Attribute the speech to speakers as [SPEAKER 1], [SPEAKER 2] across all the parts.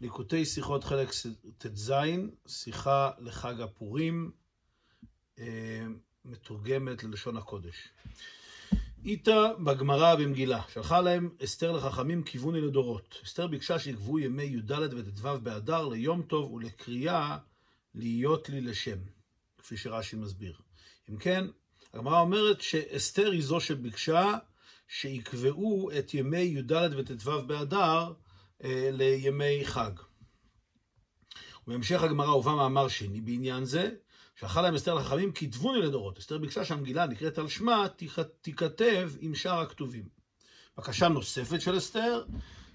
[SPEAKER 1] ליקוטי שיחות חלק ט"ז, שיחה לחג הפורים, אה, מתורגמת ללשון הקודש. איתה בגמרא במגילה, שלחה להם אסתר לחכמים כיווני לדורות. אסתר ביקשה שיגבו ימי י"ד וט"ו באדר ליום טוב ולקריאה להיות לי לשם, כפי שרש"י מסביר. אם כן, הגמרא אומרת שאסתר היא זו שביקשה שיקבעו את ימי י"ד וט"ו באדר לימי חג. ובהמשך הגמרא הובא מאמר שני בעניין זה, שלחה להם אסתר לחכמים כתבוני לדורות. אסתר ביקשה שהמגילה נקראת על שמה, תיכתב עם שאר הכתובים. בקשה נוספת של אסתר,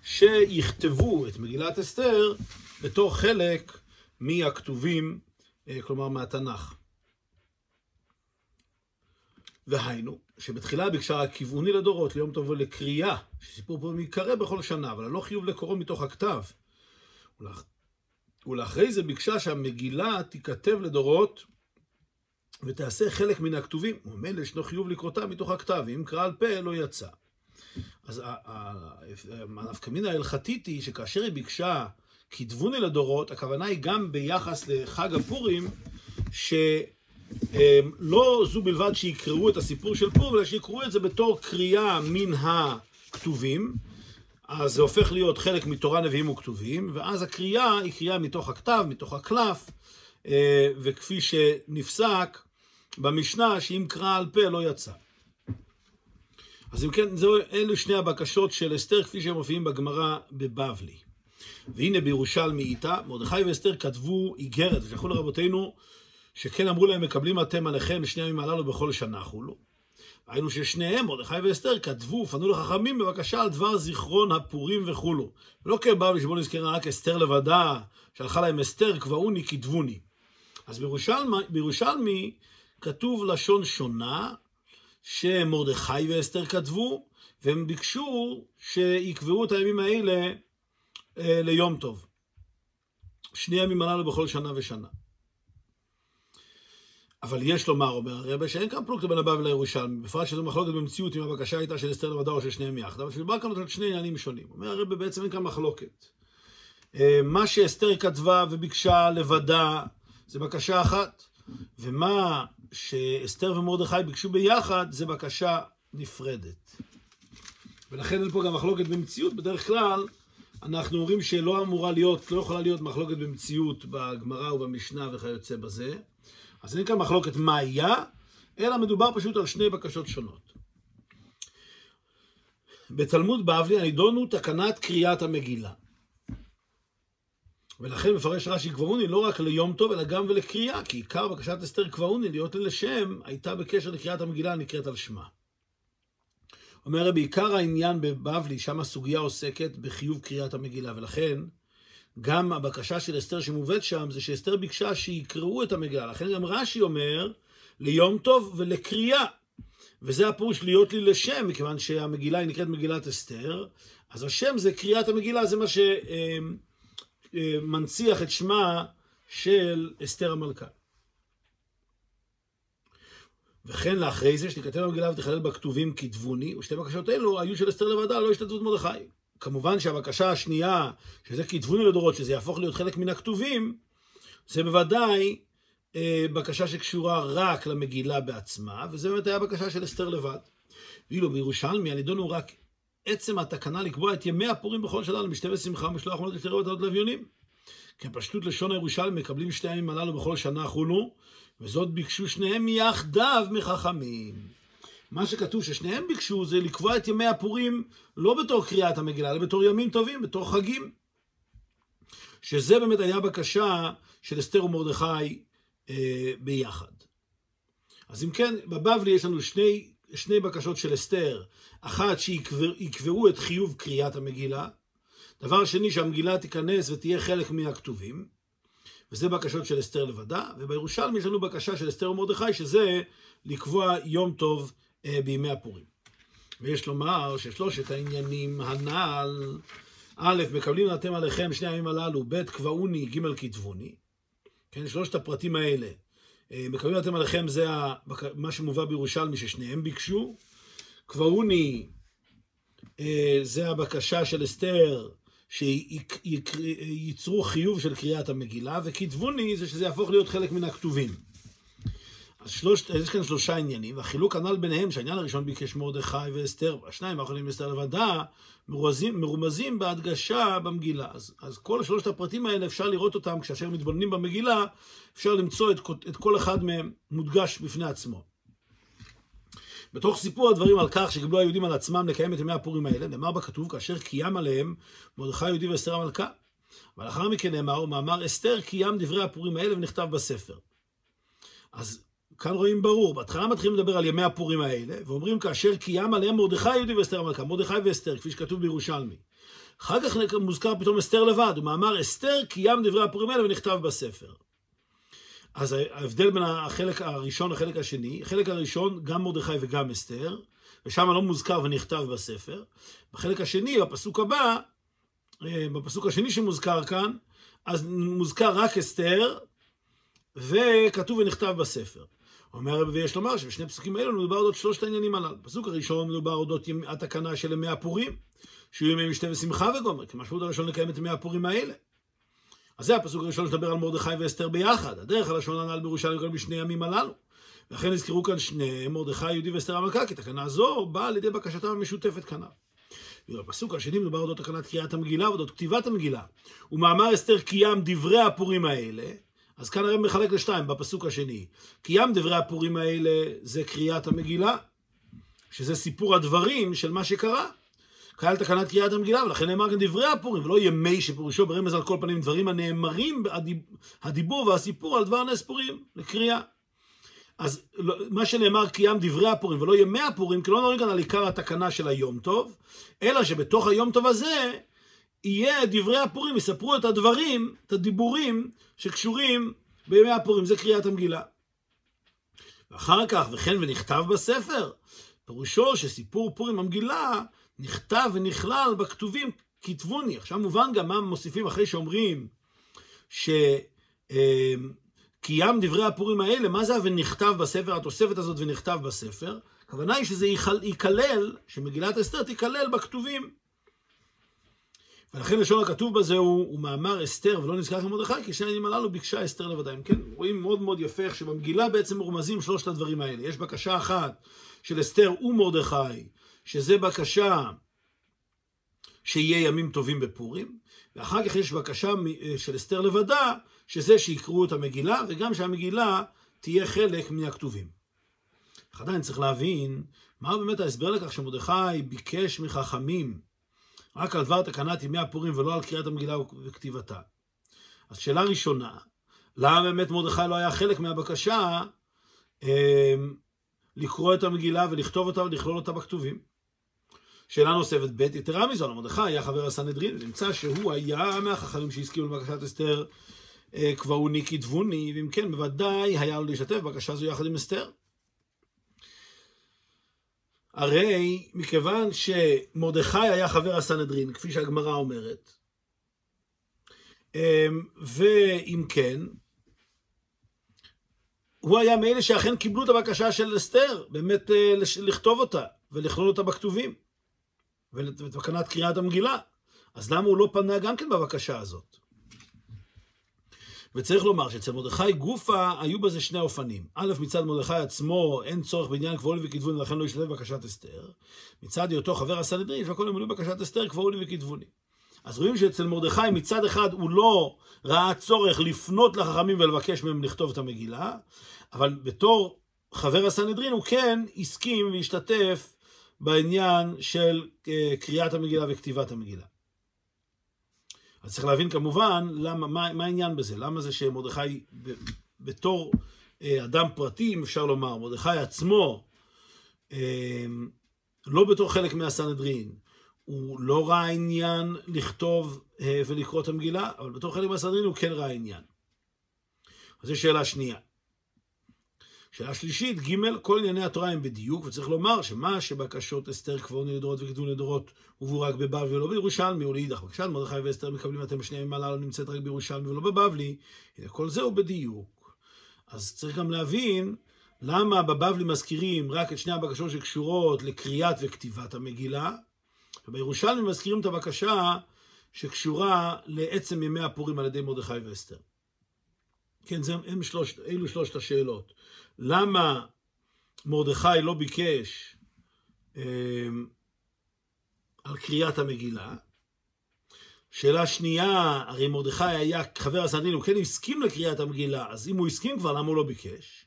[SPEAKER 1] שיכתבו את מגילת אסתר בתור חלק מהכתובים, אה, כלומר מהתנ"ך. והיינו, שבתחילה ביקשה הכיווני לדורות, ליום טוב ולקריאה, שסיפור פה ייקרא בכל שנה, אבל לא חיוב לקורו מתוך הכתב. ולאח... ולאחרי זה ביקשה שהמגילה תיכתב לדורות ותעשה חלק מן הכתובים. וממילא ישנו חיוב לקרותה מתוך הכתב, ואם קרא על פה לא יצא. אז הנפקא מינה ההלכתית היא שכאשר היא ביקשה כתבוני לדורות, הכוונה היא גם ביחס לחג הפורים, ש... אמ, לא זו בלבד שיקראו את הסיפור של פורים, אלא שיקראו את זה בתור קריאה מן הכתובים. אז זה הופך להיות חלק מתורה נביאים וכתובים, ואז הקריאה היא קריאה מתוך הכתב, מתוך הקלף, אה, וכפי שנפסק במשנה, שאם קרא על פה לא יצא. אז אם כן, זהו, אלו שני הבקשות של אסתר, כפי שהם מופיעים בגמרא בבבלי. והנה בירושלמי איתה, מרדכי ואסתר כתבו איגרת, ושלחו לרבותינו שכן אמרו להם, מקבלים אתם עליכם שני הימים הללו בכל שנה חולו. ראינו ששניהם, מרדכי ואסתר, כתבו, פנו לחכמים בבקשה על דבר זיכרון הפורים וכולו. ולא כבבלי שבו נזכרה רק אסתר לבדה, שלחה להם אסתר, קבעוני, כתבוני. אז בירושלמי, בירושלמי כתוב לשון שונה, שמרדכי ואסתר כתבו, והם ביקשו שיקבעו את הימים האלה אה, ליום טוב. שני ימים הללו בכל שנה ושנה. אבל יש לומר, אומר הרבה, שאין כאן פלוגתא בין הבבא לירושלמי, בפרט שזו מחלוקת במציאות אם הבקשה הייתה של אסתר לבדה או של שניהם יחד, אבל שמדובר כאן על שני עניינים שונים. אומר הרבה, בעצם אין כאן מחלוקת. אה, מה שאסתר כתבה וביקשה לבדה, זה בקשה אחת, ומה שאסתר ומרדכי ביקשו ביחד, זה בקשה נפרדת. ולכן אין פה גם מחלוקת במציאות, בדרך כלל אנחנו אומרים שלא אמורה להיות, לא יכולה להיות מחלוקת במציאות בגמרא ובמשנה וכיוצא בזה. אז אין כאן מחלוקת מה היה, אלא מדובר פשוט על שני בקשות שונות. בתלמוד בבלי הנידון תקנת קריאת המגילה. ולכן מפרש רש"י קבעוני לא רק ליום טוב, אלא גם ולקריאה, כי עיקר בקשת אסתר קבעוני להיות לשם, הייתה בקשר לקריאת המגילה הנקראת על שמה. אומר בעיקר העניין בבבלי, שם הסוגיה עוסקת בחיוב קריאת המגילה, ולכן גם הבקשה של אסתר שמובאת שם, זה שאסתר ביקשה שיקראו את המגילה. לכן גם רש"י אומר, ליום טוב ולקריאה. וזה הפירוש להיות לי לשם, מכיוון שהמגילה היא נקראת מגילת אסתר, אז השם זה קריאת המגילה, זה מה שמנציח אה, אה, את שמה של אסתר המלכה. וכן לאחרי זה, שתיכתב המגילה ותכלל בכתובים כתבוני, ושתי בקשות אלו היו של אסתר לבדה, לא השתתפות מרדכי. כמובן שהבקשה השנייה, שזה כתבוני לדורות, שזה יהפוך להיות חלק מן הכתובים, זה בוודאי אה, בקשה שקשורה רק למגילה בעצמה, וזה באמת היה בקשה של אסתר לבד. ואילו בירושלמי הנידון הוא רק עצם התקנה לקבוע את ימי הפורים בכל שנה למשתה ושמחה ומשלוח מנות לשתי רבתות לאביונים. כי פשטות לשון הירושלמי מקבלים שתי הימים הללו בכל שנה חולו, וזאת ביקשו שניהם יחדיו מחכמים. מה שכתוב ששניהם ביקשו זה לקבוע את ימי הפורים לא בתור קריאת המגילה, אלא בתור ימים טובים, בתור חגים. שזה באמת היה בקשה של אסתר ומרדכי אה, ביחד. אז אם כן, בבבלי יש לנו שני, שני בקשות של אסתר, אחת שיקבעו את חיוב קריאת המגילה, דבר שני שהמגילה תיכנס ותהיה חלק מהכתובים, וזה בקשות של אסתר לבדה, ובירושלמי יש לנו בקשה של אסתר ומרדכי, שזה לקבוע יום טוב בימי הפורים. ויש לומר ששלושת העניינים הנ"ל, א', מקבלים אתם עליכם שני הימים הללו, ב', קבעוני, ג', כתבוני. כן, שלושת הפרטים האלה. אה, מקבלים אתם עליכם זה מה שמובא בירושלמי ששניהם ביקשו. קבעוני, אה, זה הבקשה של אסתר, שייצרו חיוב של קריאת המגילה, וכתבוני זה שזה יהפוך להיות חלק מן הכתובים. אז שלוש, יש כאן שלושה עניינים, והחילוק הנ"ל ביניהם, שהעניין הראשון ביקש מרדכי ואסתר, והשניים האחרונים אסתר לבדה, מרומזים, מרומזים בהדגשה במגילה. אז, אז כל שלושת הפרטים האלה אפשר לראות אותם, כאשר מתבוננים במגילה, אפשר למצוא את, את כל אחד מהם מודגש בפני עצמו. בתוך סיפור הדברים על כך שקיבלו היהודים על עצמם לקיים את ימי הפורים האלה, נאמר בכתוב כאשר קיים עליהם מרדכי היהודי ואסתר המלכה. ולאחר מכן נאמר, ומאמר אסתר קיים דברי הפורים האלה ונכתב בספר. אז כאן רואים ברור, בהתחלה מתחילים לדבר על ימי הפורים האלה, ואומרים כאשר קיים עליהם מרדכי היהודי ואסתר המלכה, מרדכי ואסתר, כפי שכתוב בירושלמי. אחר כך מוזכר פתאום אסתר לבד, ומאמר אסתר קיים דברי הפורים האלה ונכתב בספר. אז ההבדל בין החלק הראשון לחלק השני, החלק הראשון גם מרדכי וגם אסתר, ושם לא מוזכר ונכתב בספר. בחלק השני, בפסוק הבא, אה, בפסוק השני שמוזכר כאן, אז מוזכר רק אסתר, וכתוב ונכתב בספר. אומר הרב ויש לומר שבשני פסוקים האלו מדובר אודות שלושת העניינים הללו. בפסוק הראשון מדובר אודות התקנה של ימי הפורים, שיהיו ימי משתה ושמחה וגומר, כי משמעות הראשון לקיים את ימי הפורים האלה. אז זה הפסוק הראשון שדבר על מרדכי ואסתר ביחד. הדרך הלשון הנ"ל בירושלים גם בשני ימים הללו. לכן הזכירו כאן שניהם, מרדכי יהודי ואסתר המלכה, כי תקנה זו באה על ידי בקשתם המשותפת כנ"ל. ובפסוק השני מדובר אודות תקנת קריאת המגילה ואודות כתיבת המגילה. ומאמר אסתר קיים דברי הפורים האלה, אז כאן הרב מחלק לשתיים בפסוק השני. קיים דברי הפורים האלה זה קריאת המגילה, שזה סיפור הדברים של מה שקרה. קהל תקנת קריאת המגילה, ולכן נאמר כאן דברי הפורים, ולא ימי שפירושו ברמז על כל פנים דברים הנאמרים, הדיבור והסיפור על דבר נס פורים, לקריאה. אז לא, מה שנאמר קיים דברי הפורים ולא ימי הפורים, כי לא נוראים כאן על עיקר התקנה של היום טוב, אלא שבתוך היום טוב הזה יהיה דברי הפורים, יספרו את הדברים, את הדיבורים שקשורים בימי הפורים, זה קריאת המגילה. ואחר כך, וכן ונכתב בספר, פירושו שסיפור פורים המגילה נכתב ונכלל בכתובים כתבוני. עכשיו מובן גם מה מוסיפים אחרי שאומרים שקיים דברי הפורים האלה, מה זה ונכתב בספר, התוספת הזאת ונכתב בספר? הכוונה היא שזה ייכלל, שמגילת אסתר תיכלל בכתובים. ולכן לשון הכתוב בזה הוא, הוא מאמר אסתר ולא נזכר כמרדכי, כי שני העניינים הללו ביקשה אסתר לבדה. אם כן, רואים מאוד מאוד יפה איך שבמגילה בעצם מרומזים שלושת הדברים האלה. יש בקשה אחת של אסתר ומרדכי, שזה בקשה שיהיה ימים טובים בפורים, ואחר כך יש בקשה של אסתר לבדה, שזה שיקראו את המגילה, וגם שהמגילה תהיה חלק מהכתובים. אך עדיין צריך להבין, מה באמת ההסבר לכך שמרדכי ביקש מחכמים רק על דבר תקנת ימי הפורים ולא על קריאת המגילה וכתיבתה. אז שאלה ראשונה, למה באמת מרדכי לא היה חלק מהבקשה אה, לקרוא את המגילה ולכתוב אותה ולכלול אותה בכתובים? שאלה נוספת ב', יתרה מזו, מרדכי היה חבר הסנהדרין, ונמצא שהוא היה מהחכמים שהסכימו לבקשת אסתר אה, קבעוני כתבוני, ואם כן, בוודאי היה לו להשתתף בבקשה זו יחד עם אסתר. הרי מכיוון שמרדכי היה חבר הסנהדרין, כפי שהגמרא אומרת, אמ, ואם כן, הוא היה מאלה שאכן קיבלו את הבקשה של אסתר, באמת אה, לכתוב אותה ולכלול אותה בכתובים, ובתקנת קריאת המגילה. אז למה הוא לא פנה גם כן בבקשה הזאת? וצריך לומר שאצל מרדכי גופה היו בזה שני אופנים. א', מצד מרדכי עצמו אין צורך בעניין קבעו לי וכתבו לי ולכן לא ישתתף בבקשת אסתר. מצד היותו חבר הסנהדרין שהכל ימלאו בקשת אסתר קבעו לי וכתבו לי. אז רואים שאצל מרדכי מצד אחד הוא לא ראה צורך לפנות לחכמים ולבקש מהם לכתוב את המגילה, אבל בתור חבר הסנהדרין הוא כן הסכים והשתתף בעניין של אה, קריאת המגילה וכתיבת המגילה. אז צריך להבין כמובן למה, מה, מה העניין בזה, למה זה שמרדכי בתור אה, אדם פרטי, אם אפשר לומר, מרדכי עצמו, אה, לא בתור חלק מהסנהדרין, הוא לא ראה עניין לכתוב אה, ולקרוא את המגילה, אבל בתור חלק מהסנהדרין הוא כן ראה עניין. אז זו שאלה שנייה. שאלה שלישית, ג' כל ענייני התורה הם בדיוק, וצריך לומר שמה שבקשות אסתר קבעוני לדורות וכתבו לדורות הובאו רק בבבלי ולא בירושלמי, ולאידך בקשת מרדכי ואסתר מקבלים אתם בשני ימים הללו נמצאת רק בירושלמי ולא בבבלי, כל זה הוא בדיוק. אז צריך גם להבין למה בבבלי מזכירים רק את שני הבקשות שקשורות לקריאת וכתיבת המגילה, ובירושלמי מזכירים את הבקשה שקשורה לעצם ימי הפורים על ידי מרדכי ואסתר. כן, זה, הם שלוש, אלו שלושת השאלות. למה מרדכי לא ביקש אה, על קריאת המגילה? שאלה שנייה, הרי מרדכי היה חבר הסנדין, הוא כן הסכים לקריאת המגילה, אז אם הוא הסכים כבר, למה הוא לא ביקש?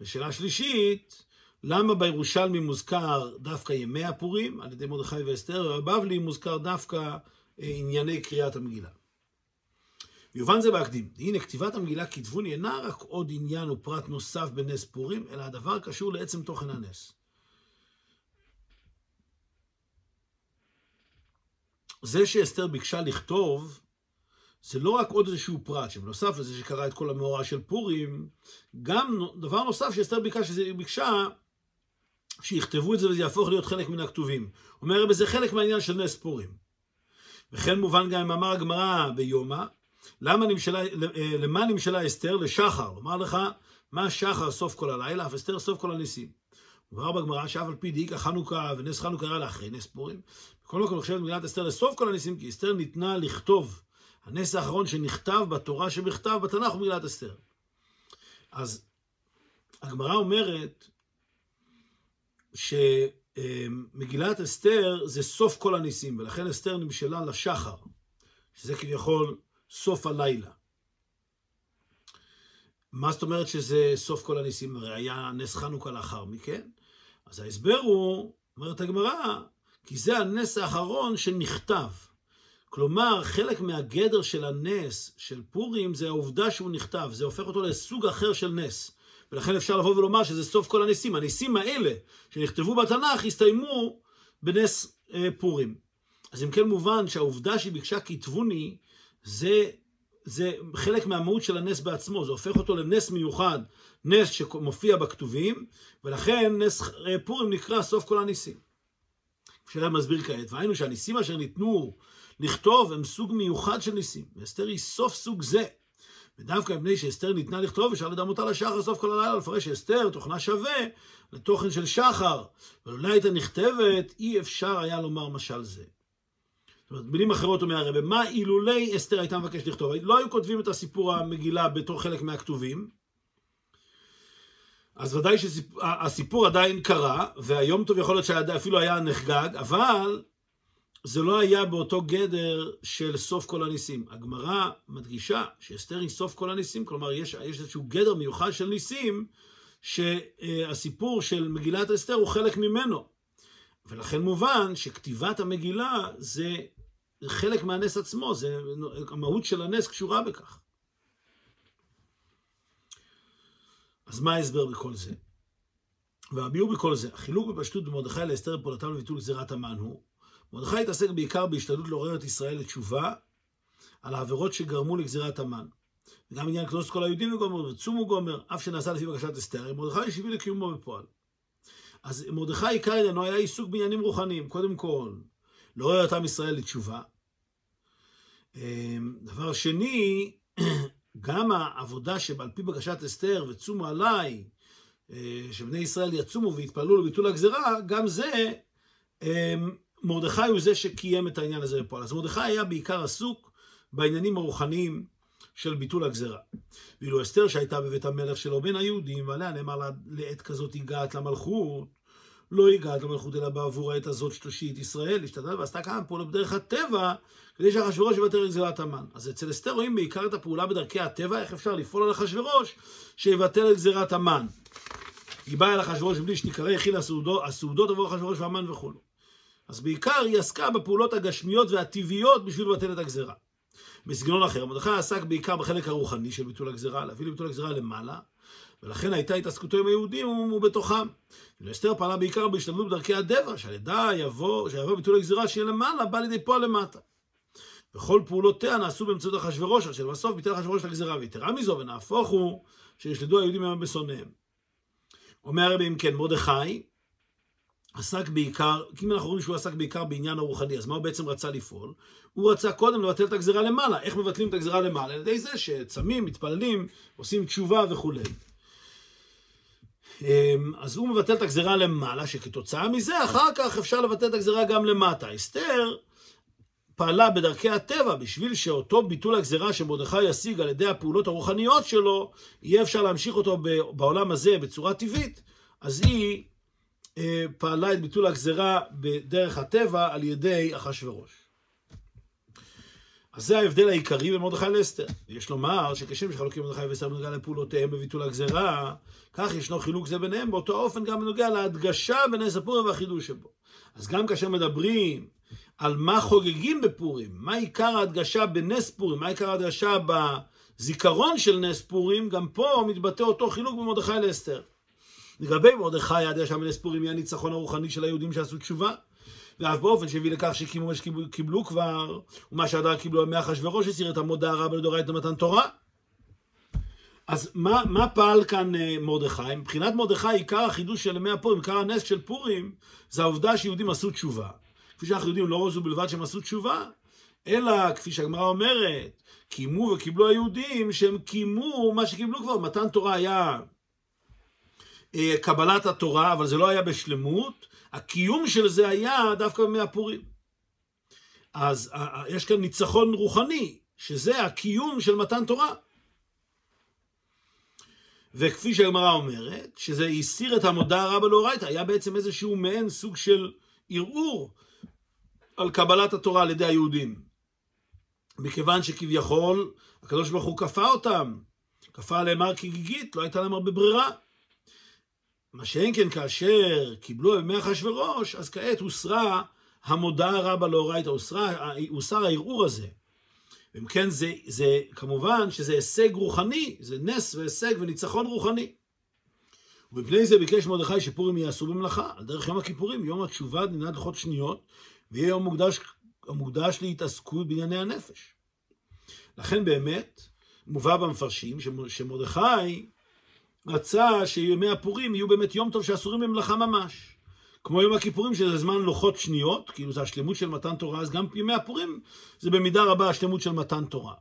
[SPEAKER 1] ושאלה שלישית, למה בירושלמי מוזכר דווקא ימי הפורים על ידי מרדכי ואסתר, ובבבלי מוזכר דווקא אה, ענייני קריאת המגילה? יובן זה בהקדים. הנה, כתיבת המגילה כתבוני אינה רק עוד עניין ופרט נוסף בנס פורים, אלא הדבר קשור לעצם תוכן הנס. זה שאסתר ביקשה לכתוב, זה לא רק עוד איזשהו פרט, שבנוסף לזה שקרא את כל המאורע של פורים, גם דבר נוסף שאסתר ביקשה, שזה ביקשה שיכתבו את זה וזה יהפוך להיות חלק מן הכתובים. אומר זה חלק מהעניין של נס פורים. וכן מובן גם מאמר הגמרא ביומא, למה נמשלה, למה נמשלה אסתר? לשחר. לומר לך, מה שחר סוף כל הלילה, אף אסתר סוף כל הניסים. מובהר בגמרא שאף על פי דאיקה חנוכה ונס חנוכה היה לאחרי נס פורים. בכל מקום נחשבת מגילת אסתר לסוף כל הניסים, כי אסתר ניתנה לכתוב. הנס האחרון שנכתב בתורה שבכתב בתנ"ך הוא מגילת אסתר. אז הגמרא אומרת שמגילת אסתר זה סוף כל הניסים, ולכן אסתר נמשלה לשחר, שזה כביכול סוף הלילה. מה זאת אומרת שזה סוף כל הניסים? הרי היה נס חנוכה לאחר מכן. אז ההסבר הוא, אומרת הגמרא, כי זה הנס האחרון שנכתב. כלומר, חלק מהגדר של הנס של פורים זה העובדה שהוא נכתב, זה הופך אותו לסוג אחר של נס. ולכן אפשר לבוא ולומר שזה סוף כל הניסים. הניסים האלה שנכתבו בתנ"ך הסתיימו בנס אה, פורים. אז אם כן מובן שהעובדה שהיא ביקשה כתבוני זה, זה חלק מהמהות של הנס בעצמו, זה הופך אותו לנס מיוחד, נס שמופיע בכתובים, ולכן נס אה, פורים נקרא סוף כל הניסים. אפשר מסביר כעת, והיינו שהניסים אשר ניתנו לכתוב הם סוג מיוחד של ניסים, ואסתר היא סוף סוג זה. ודווקא מפני שאסתר ניתנה לכתוב, אפשר לדעת אותה לשחר סוף כל הלילה, לפרש שאסתר תוכנה שווה לתוכן של שחר, ולולא הייתה נכתבת, אי אפשר היה לומר משל זה. זאת אומרת, מילים אחרות אומר הרב, מה אילולי אסתר הייתה מבקשת לכתוב? לא היו כותבים את הסיפור המגילה בתור חלק מהכתובים, אז ודאי שהסיפור עדיין קרה, והיום טוב יכול להיות שאפילו היה נחגג, אבל זה לא היה באותו גדר של סוף כל הניסים. הגמרא מדגישה שאסתר היא סוף כל הניסים, כלומר יש, יש איזשהו גדר מיוחד של ניסים, שהסיפור של מגילת אסתר הוא חלק ממנו. ולכן מובן שכתיבת המגילה זה חלק מהנס עצמו, זה, המהות של הנס קשורה בכך. אז מה ההסבר בכל זה? והביאו בכל זה, החילוק בפשטות במרדכי לאסתר פעולתם לביטול גזירת המן הוא, מרדכי התעסק בעיקר בהשתדלות לעורר את ישראל לתשובה על העבירות שגרמו לגזירת המן. וגם עניין כנוס כל היהודים וגומר וצומו גומר, אף שנעשה לפי בקשת אסתר, מרדכי השיבי לקיומו בפועל. אז מרדכי עיקר עניינו היה עיסוק בעניינים רוחניים, קודם כל, לעורר את עם ישראל לתשובה. אמ, דבר שני, גם העבודה שעל פי בקשת אסתר וצומו עליי, אה, שבני ישראל יצומו והתפללו לביטול הגזרה, גם זה, אמ, מרדכי הוא זה שקיים את העניין הזה בפועל. אז מרדכי היה בעיקר עסוק בעניינים הרוחניים של ביטול הגזרה. ואילו אסתר שהייתה בבית המלך שלו בין היהודים, ועליה נאמר לעת כזאת הגעת למלכות, לא הגעת למלכות אלא בעבור העת הזאת שתושיט ישראל, השתדלה ועשתה כמה פעולות בדרך הטבע, כדי שאחשוורוש יוותר את גזירת המן. אז אצל אסתר רואים בעיקר את הפעולה בדרכי הטבע, איך אפשר לפעול על אחשוורוש שיבטל את גזירת המן. היא באה אל אחשוורוש בלי שתיקרא, הכילה הסעודות עבור אחשוורוש והמן וכו'. אז בעיקר היא עסקה בפעולות הגשמיות והטבעיות בשביל לבטל את הגזירה. בסגנון אחר, מרדכי עסק בעיקר בחלק הרוחני של ביטול הגזירה, להביא לביטול הגזירה למעלה, ולכן הייתה התעסקותו עם היהודים ובתוכם. ואסתר פעלה בעיקר בהשתדלות בדרכי הדבע, שעל ידה יבוא, שיבוא ביטול הגזירה שיהיה למעלה, בא לידי פועל למטה. וכל פעולותיה נעשו באמצעות אחשוורוש, אשר לבסוף ביטל אחשוורוש לגזירה, ויתרה מזו, ונהפוך הוא, שישלדו היהודים היום בשונאיהם. אומר הרבי אם כן, מרדכי עסק בעיקר, כי אם אנחנו רואים שהוא עסק בעיקר בעניין הרוחני, אז מה הוא בעצם רצה לפעול? הוא רצה קודם לבטל את הגזירה למעלה. איך מבטלים את הגזירה למעלה? על ידי זה שצמים, מתפללים, עושים תשובה וכולי. אמ, אז הוא מבטל את הגזירה למעלה, שכתוצאה מזה אחר כך אפשר לבטל את הגזירה גם למטה. אסתר פעלה בדרכי הטבע בשביל שאותו ביטול הגזרה שמרדכי ישיג על ידי הפעולות הרוחניות שלו, יהיה אפשר להמשיך אותו בעולם הזה בצורה טבעית, אז היא אה, פעלה את ביטול הגזרה בדרך הטבע על ידי אחשורוש. אז זה ההבדל העיקרי בין מרדכי לאסתר. יש לומר שכשם שחלוקים מרדכי ואסתר בנוגע לפעולותיהם בביטול הגזרה, כך ישנו חילוק זה ביניהם, באותו אופן גם בנוגע להדגשה בנס הפורים והחידוש שבו. אז גם כאשר מדברים על מה חוגגים בפורים, מה עיקר ההדגשה בנס פורים, מה עיקר ההדגשה בזיכרון של נס פורים, גם פה מתבטא אותו חילוק במרדכי לאסתר. לגבי מרדכי, ההדגשה בנס פורים היא הניצחון הרוחני של היהודים שעשו תשובה. ואף באופן שהביא לכך שקיימו מה שקיבלו כבר, ומה שהדר קיבלו מאחשוורוש הסיר את המודה הרבה לדורייתא מתן תורה. אז מה, מה פעל כאן אה, מרדכי? מבחינת מרדכי עיקר החידוש של ימי הפורים, עיקר הנס של פורים, זה העובדה שיהודים עשו תשובה. כפי שאנחנו יודעים, לא זו בלבד שהם עשו תשובה, אלא, כפי שהגמרא אומרת, קיימו וקיבלו היהודים, שהם קיימו מה שקיבלו כבר. מתן תורה היה קבלת התורה, אבל זה לא היה בשלמות. הקיום של זה היה דווקא בימי הפורים. אז אה, אה, יש כאן ניצחון רוחני, שזה הקיום של מתן תורה. וכפי שהגמרא אומרת, שזה הסיר את המודע הרבה לאורייתא, היה בעצם איזשהו מעין סוג של ערעור על קבלת התורה על ידי היהודים. מכיוון שכביכול הקדוש ברוך הוא כפה אותם, כפה עליהם הר כגיגית, לא הייתה להם הרבה ברירה. מה שאין כן כאשר קיבלו ימי אחשוורוש, אז כעת הוסרה המודעה רבה לאורייתא, הוסר הערעור הזה. אם כן, זה, זה כמובן שזה הישג רוחני, זה נס והישג וניצחון רוחני. ובפני זה ביקש מרדכי שפורים יעשו במלאכה, על דרך יום הכיפורים, יום התשובה דינת דוחות שניות, ויהיה יום מוקדש, מוקדש להתעסקות בענייני הנפש. לכן באמת, מובא במפרשים שמרדכי רצה שימי הפורים יהיו באמת יום טוב שאסורים במלאכה ממש. כמו יום הכיפורים שזה זמן לוחות שניות, כאילו זה השלמות של מתן תורה, אז גם ימי הפורים זה במידה רבה השלמות של מתן תורה.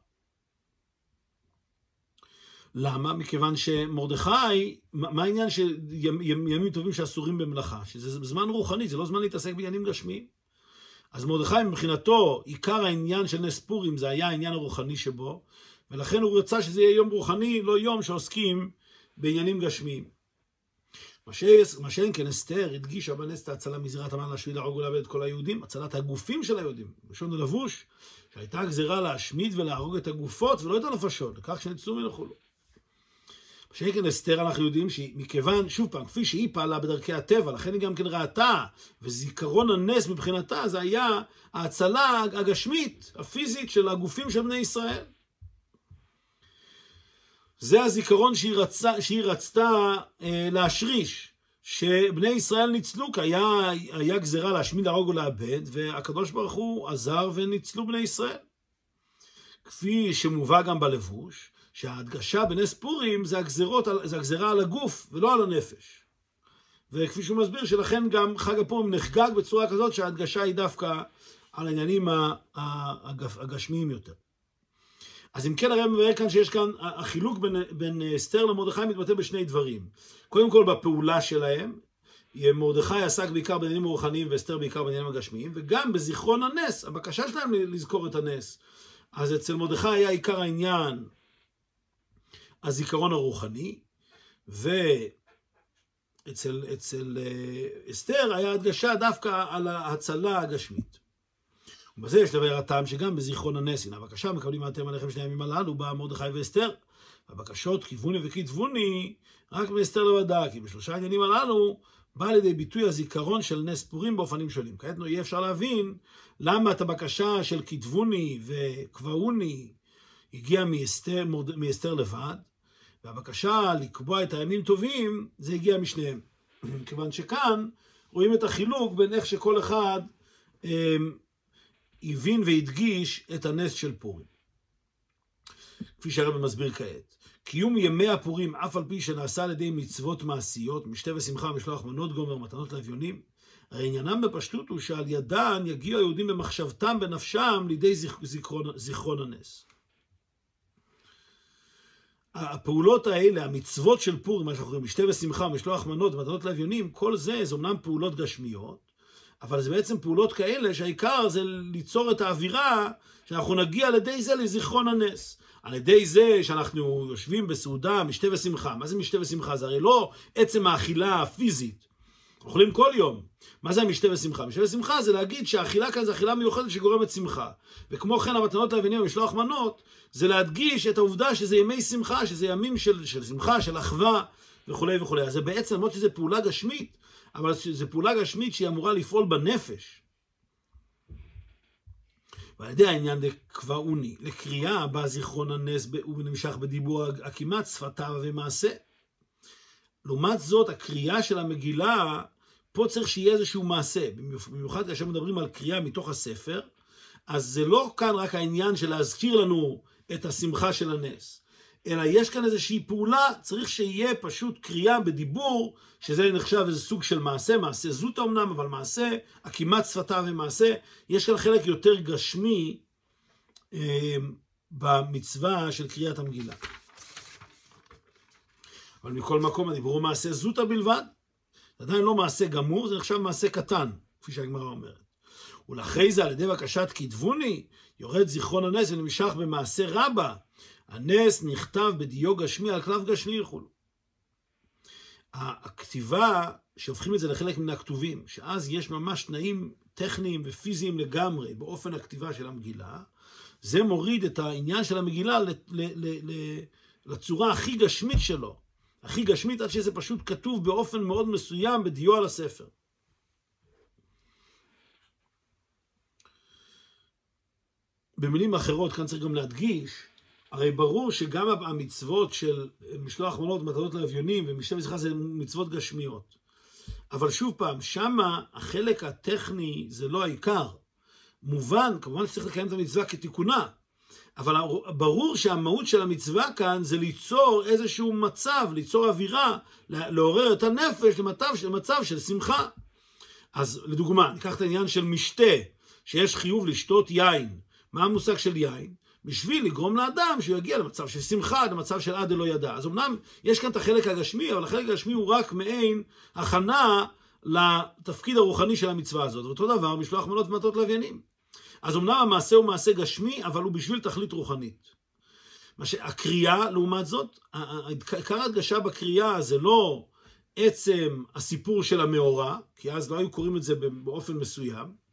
[SPEAKER 1] למה? מכיוון שמרדכי, מה העניין של ימים טובים שאסורים במלאכה? שזה זמן רוחני, זה לא זמן להתעסק בעניינים גשמיים. אז מרדכי מבחינתו, עיקר העניין של נס פורים זה היה העניין הרוחני שבו, ולכן הוא רצה שזה יהיה יום רוחני, לא יום שעוסקים בעניינים גשמיים. מה שאין כן אסתר הדגישה בנס את ההצלה מזירת המן להשמיד להרוג ולאבד את כל היהודים, הצלת הגופים של היהודים, ראשון הלבוש, שהייתה גזירה להשמיד ולהרוג את הגופות ולא את הנפשות, לכך שניצלו מלכולו. מה שאין כן אסתר אנחנו יודעים שמכיוון, שוב פעם, כפי שהיא פעלה בדרכי הטבע, לכן היא גם כן ראתה, וזיכרון הנס מבחינתה זה היה ההצלה הגשמית, הפיזית של הגופים של בני ישראל. זה הזיכרון שהיא, רצה, שהיא רצתה אה, להשריש, שבני ישראל ניצלו, כי היה, היה גזירה להשמיד, להרוג ולאבד, והקדוש ברוך הוא עזר וניצלו בני ישראל. כפי שמובא גם בלבוש, שההדגשה בנס פורים זה, הגזירות, זה הגזירה על הגוף ולא על הנפש. וכפי שהוא מסביר, שלכן גם חג הפורים נחגג בצורה כזאת שההדגשה היא דווקא על העניינים הגשמיים יותר. אז אם כן, הרי מבאר כאן שיש כאן, החילוק בין, בין אסתר למרדכי מתבטא בשני דברים. קודם כל בפעולה שלהם, מרדכי עסק בעיקר בעניינים הרוחניים ואסתר בעיקר בעניינים הגשמיים, וגם בזיכרון הנס, הבקשה שלהם לזכור את הנס. אז אצל מרדכי היה עיקר העניין הזיכרון הרוחני, ואצל אצל, אה, אסתר היה הדגשה דווקא על ההצלה הגשמית. ובזה יש לבאר הטעם שגם בזיכרון הנס, הנה הבקשה מקבלים אתם עליכם שני הימים הללו, בא מרדכי ואסתר. הבקשות כיווני וכתבוני רק מאסתר לבדה, כי בשלושה העניינים הללו בא לידי ביטוי הזיכרון של נס פורים באופנים שונים. כעת יהיה אפשר להבין למה את הבקשה של כתבוני וקבעוני הגיעה מאסתר, מאסתר לבד, והבקשה לקבוע את הימים טובים, זה הגיע משניהם. כיוון שכאן רואים את החילוק בין איך שכל אחד אמ, הבין והדגיש את הנס של פורים. כפי שהרבא מסביר כעת. קיום ימי הפורים, אף על פי שנעשה על ידי מצוות מעשיות, משתה ושמחה, משלוח מנות גומר, מתנות לאביונים, הרי עניינם בפשטות הוא שעל ידן יגיעו היהודים במחשבתם, בנפשם, לידי זיכרון, זיכרון הנס. הפעולות האלה, המצוות של פורים, מה שאנחנו קוראים, משתה ושמחה, משלוח מנות, מתנות לאביונים, כל זה, זה אומנם פעולות גשמיות, אבל זה בעצם פעולות כאלה שהעיקר זה ליצור את האווירה שאנחנו נגיע על ידי זה לזיכרון הנס. על ידי זה שאנחנו יושבים בסעודה, משתה ושמחה. מה זה משתה ושמחה? זה הרי לא עצם האכילה הפיזית. אוכלים כל יום. מה זה המשתה ושמחה? משתה ושמחה זה להגיד שהאכילה כאן זה אכילה מיוחדת שגורמת שמחה. וכמו כן המתנות לאבינים ומשלוח מנות, זה להדגיש את העובדה שזה ימי שמחה, שזה ימים של, של שמחה, של אחווה וכולי וכולי. אז זה בעצם, למרות שזו פעולה גשמית, אבל זו פעולה גשמית שהיא אמורה לפעול בנפש. ועל ידי העניין דקבעוני, לקריאה בא זיכרון הנס ונמשך בדיבור הכמעט שפתיו ומעשה. לעומת זאת, הקריאה של המגילה, פה צריך שיהיה איזשהו מעשה. במיוחד כאשר מדברים על קריאה מתוך הספר, אז זה לא כאן רק העניין של להזכיר לנו את השמחה של הנס, אלא יש כאן איזושהי פעולה, צריך שיהיה פשוט קריאה בדיבור, שזה נחשב איזה סוג של מעשה, מעשה זוטה אמנם, אבל מעשה, הכמעט שפתיו ומעשה, יש כאן חלק יותר גשמי אה, במצווה של קריאת המגילה. אבל מכל מקום הדיבור מעשה זוטה בלבד. זה עדיין לא מעשה גמור, זה נחשב מעשה קטן, כפי שהגמרא אומרת. ולאחרי זה, על ידי בקשת כתבוני, יורד זיכרון הנס ונמשך במעשה רבה. הנס נכתב בדיו גשמי על כתב גשמי וכולו. הכתיבה, שהופכים את זה לחלק מן הכתובים, שאז יש ממש תנאים טכניים ופיזיים לגמרי באופן הכתיבה של המגילה, זה מוריד את העניין של המגילה לצורה הכי גשמית שלו. הכי גשמית עד שזה פשוט כתוב באופן מאוד מסוים בדיו על הספר. במילים אחרות, כאן צריך גם להדגיש, הרי ברור שגם המצוות של משלוח מנות ומתנות לאביונים ומשתה מזרחה זה מצוות גשמיות. אבל שוב פעם, שמה החלק הטכני זה לא העיקר. מובן, כמובן שצריך לקיים את המצווה כתיקונה, אבל ברור שהמהות של המצווה כאן זה ליצור איזשהו מצב, ליצור אווירה, לעורר את הנפש למצב, למצב של שמחה. אז לדוגמה, ניקח את העניין של משתה, שיש חיוב לשתות יין. מה המושג של יין? בשביל לגרום לאדם שהוא יגיע למצב של שמחה, למצב של עד אלא ידע. אז אמנם יש כאן את החלק הגשמי, אבל החלק הגשמי הוא רק מעין הכנה לתפקיד הרוחני של המצווה הזאת. ואותו דבר, משלוח מנות ומטות לוויינים. אז אמנם המעשה הוא מעשה גשמי, אבל הוא בשביל תכלית רוחנית. מה שהקריאה, לעומת זאת, עיקר ההדגשה בקריאה זה לא עצם הסיפור של המאורע, כי אז לא היו קוראים את זה באופן מסוים,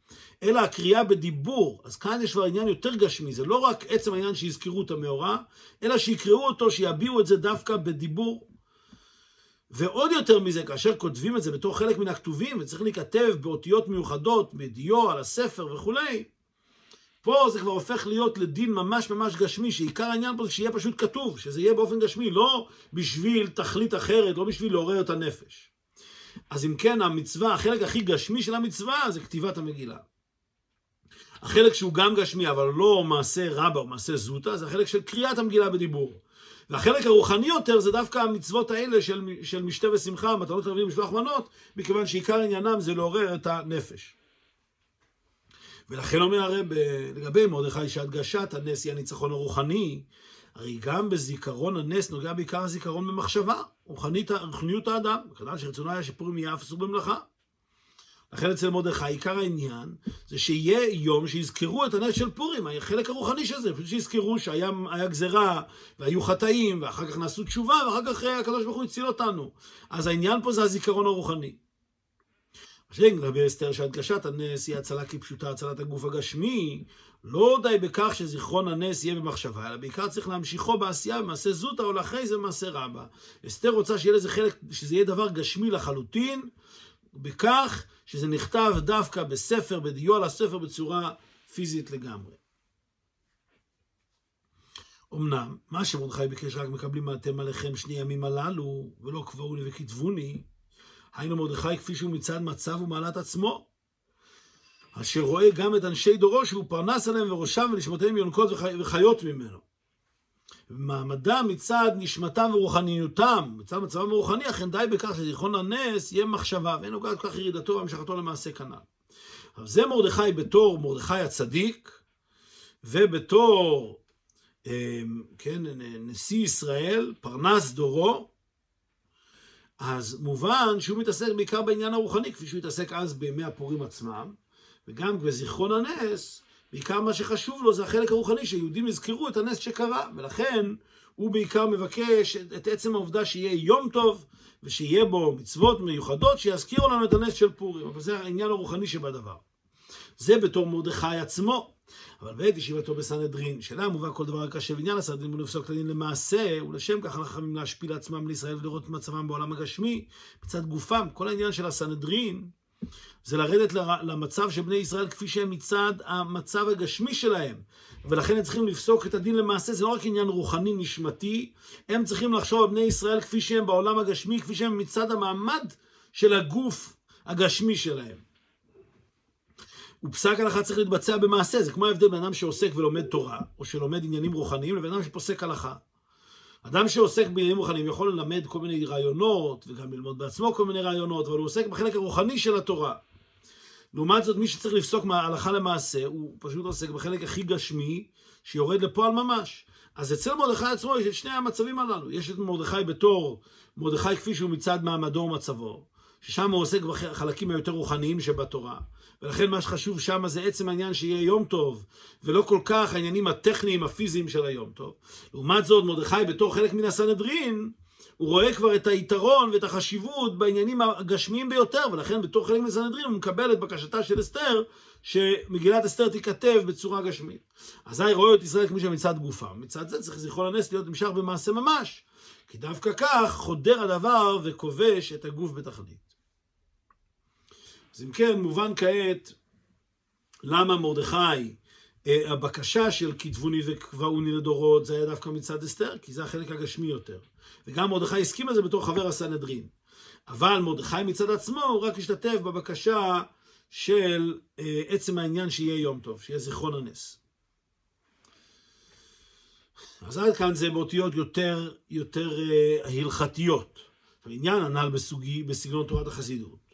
[SPEAKER 1] אלא הקריאה בדיבור. אז כאן יש כבר עניין יותר גשמי, זה לא רק עצם העניין שיזכרו את המאורע, אלא שיקראו אותו, שיביעו את זה דווקא בדיבור. ועוד יותר מזה, כאשר כותבים את זה בתור חלק מן הכתובים, וצריך להיכתב באותיות מיוחדות, בדיו, על הספר וכולי, פה זה כבר הופך להיות לדין ממש ממש גשמי, שעיקר העניין פה זה שיהיה פשוט כתוב, שזה יהיה באופן גשמי, לא בשביל תכלית אחרת, לא בשביל לעורר את הנפש. אז אם כן, המצווה, החלק הכי גשמי של המצווה זה כתיבת המגילה. החלק שהוא גם גשמי, אבל לא מעשה רבה או מעשה זוטה, זה החלק של קריאת המגילה בדיבור. והחלק הרוחני יותר זה דווקא המצוות האלה של, של משתה ושמחה, מתנות רבים ומשלוח מנות, מכיוון שעיקר עניינם זה לעורר את הנפש. ולכן אומר הרב לגבי מרדכי שהדגשת הנס היא הניצחון הרוחני, הרי גם בזיכרון הנס נוגע בעיקר הזיכרון במחשבה, רוחניות האדם, כנראה שרצונו היה שפורים יהיה אף אסור במלאכה. לכן אצל מרדכי עיקר העניין זה שיהיה יום שיזכרו את הנס של פורים, החלק הרוחני של זה, שיזכרו שהיה גזרה והיו חטאים ואחר כך נעשו תשובה ואחר כך הקדוש ברוך הוא הציל אותנו. אז העניין פה זה הזיכרון הרוחני. לגבי אסתר שהדגשת הנס היא הצלה כפשוטה, הצלת הגוף הגשמי, לא די בכך שזיכרון הנס יהיה במחשבה, אלא בעיקר צריך להמשיכו בעשייה במעשה זוטה או לאחרי זה מעשה רבה. אסתר רוצה שיהיה לזה חלק, שזה יהיה דבר גשמי לחלוטין, בכך שזה נכתב דווקא בספר, בדיו על הספר בצורה פיזית לגמרי. אמנם, מה שמרדכי ביקש רק מקבלים אתם עליכם שני ימים הללו, ולא קבעו לי וכתבוני, היינו מרדכי כפי שהוא מצד מצב ומעלת עצמו, אשר רואה גם את אנשי דורו שהוא פרנס עליהם וראשם ונשמותיהם יונקות וחיות ממנו. מעמדם מצד נשמתם ורוחניותם, מצד מצבם הרוחני, אכן די בכך שזיכרון הנס יהיה מחשבה, ואין נוגעת כך ירידתו והמשכתו למעשה כנ"ל. אבל זה מרדכי בתור מרדכי הצדיק, ובתור, אמ, כן, נשיא ישראל, פרנס דורו, אז מובן שהוא מתעסק בעיקר בעניין הרוחני, כפי שהוא התעסק אז בימי הפורים עצמם, וגם בזיכרון הנס, בעיקר מה שחשוב לו זה החלק הרוחני, שיהודים יזכרו את הנס שקרה, ולכן הוא בעיקר מבקש את עצם העובדה שיהיה יום טוב, ושיהיה בו מצוות מיוחדות שיזכירו לנו את הנס של פורים. אבל זה העניין הרוחני שבדבר. זה בתור מרדכי עצמו. אבל בעת ישיבתו בסנהדרין, שאלה מובא כל דבר קשה בעניין הסנהדרין ולפסוק את הדין למעשה, ולשם כך לחכמים להשפיל עצמם לישראל ולראות מצבם בעולם הגשמי, מצד גופם. כל העניין של הסנהדרין זה לרדת למצב של בני ישראל כפי שהם מצד המצב הגשמי שלהם. ולכן הם צריכים לפסוק את הדין למעשה, זה לא רק עניין רוחני נשמתי, הם צריכים לחשוב על בני ישראל כפי שהם בעולם הגשמי, כפי שהם מצד המעמד של הגוף הגשמי שלהם. ופסק הלכה צריך להתבצע במעשה, זה כמו ההבדל בין אדם שעוסק ולומד תורה, או שלומד עניינים רוחניים, לבין אדם שפוסק הלכה. אדם שעוסק בעניינים רוחניים יכול ללמד כל מיני רעיונות, וגם ללמוד בעצמו כל מיני רעיונות, אבל הוא עוסק בחלק הרוחני של התורה. לעומת זאת, מי שצריך לפסוק מההלכה למעשה, הוא פשוט עוסק בחלק הכי גשמי, שיורד לפועל ממש. אז אצל מרדכי עצמו יש את שני המצבים הללו. יש את מרדכי בתור מרדכי כפי שהוא מצד מעמדו ומצבו, ששם הוא עוסק בחלקים היותר רוחניים שבתורה. ולכן מה שחשוב שם זה עצם העניין שיהיה יום טוב, ולא כל כך העניינים הטכניים הפיזיים של היום טוב. לעומת זאת, מרדכי בתור חלק מן הסנהדרין, הוא רואה כבר את היתרון ואת החשיבות בעניינים הגשמיים ביותר, ולכן בתור חלק מסנהדרין הוא מקבל את בקשתה של אסתר, שמגילת אסתר תיכתב בצורה גשמית. אזי רואה את ישראל כמי שמצד גופה. מצד זה צריך זיכרון הנס להיות נמשך במעשה ממש, כי דווקא כך חודר הדבר וכובש את הגוף בתכלית. אז אם כן, מובן כעת למה מרדכי, אה, הבקשה של כתבוני וקבעוני לדורות, זה היה דווקא מצד אסתר, כי זה החלק הגשמי יותר. וגם מרדכי הסכים לזה בתור חבר הסנהדרין. אבל מרדכי מצד עצמו הוא רק השתתף בבקשה של אה, עצם העניין שיהיה יום טוב, שיהיה זיכרון הנס. אז עד כאן זה באותיות יותר, יותר אה, הלכתיות. העניין הנ"ל בסגנון תורת החסידות.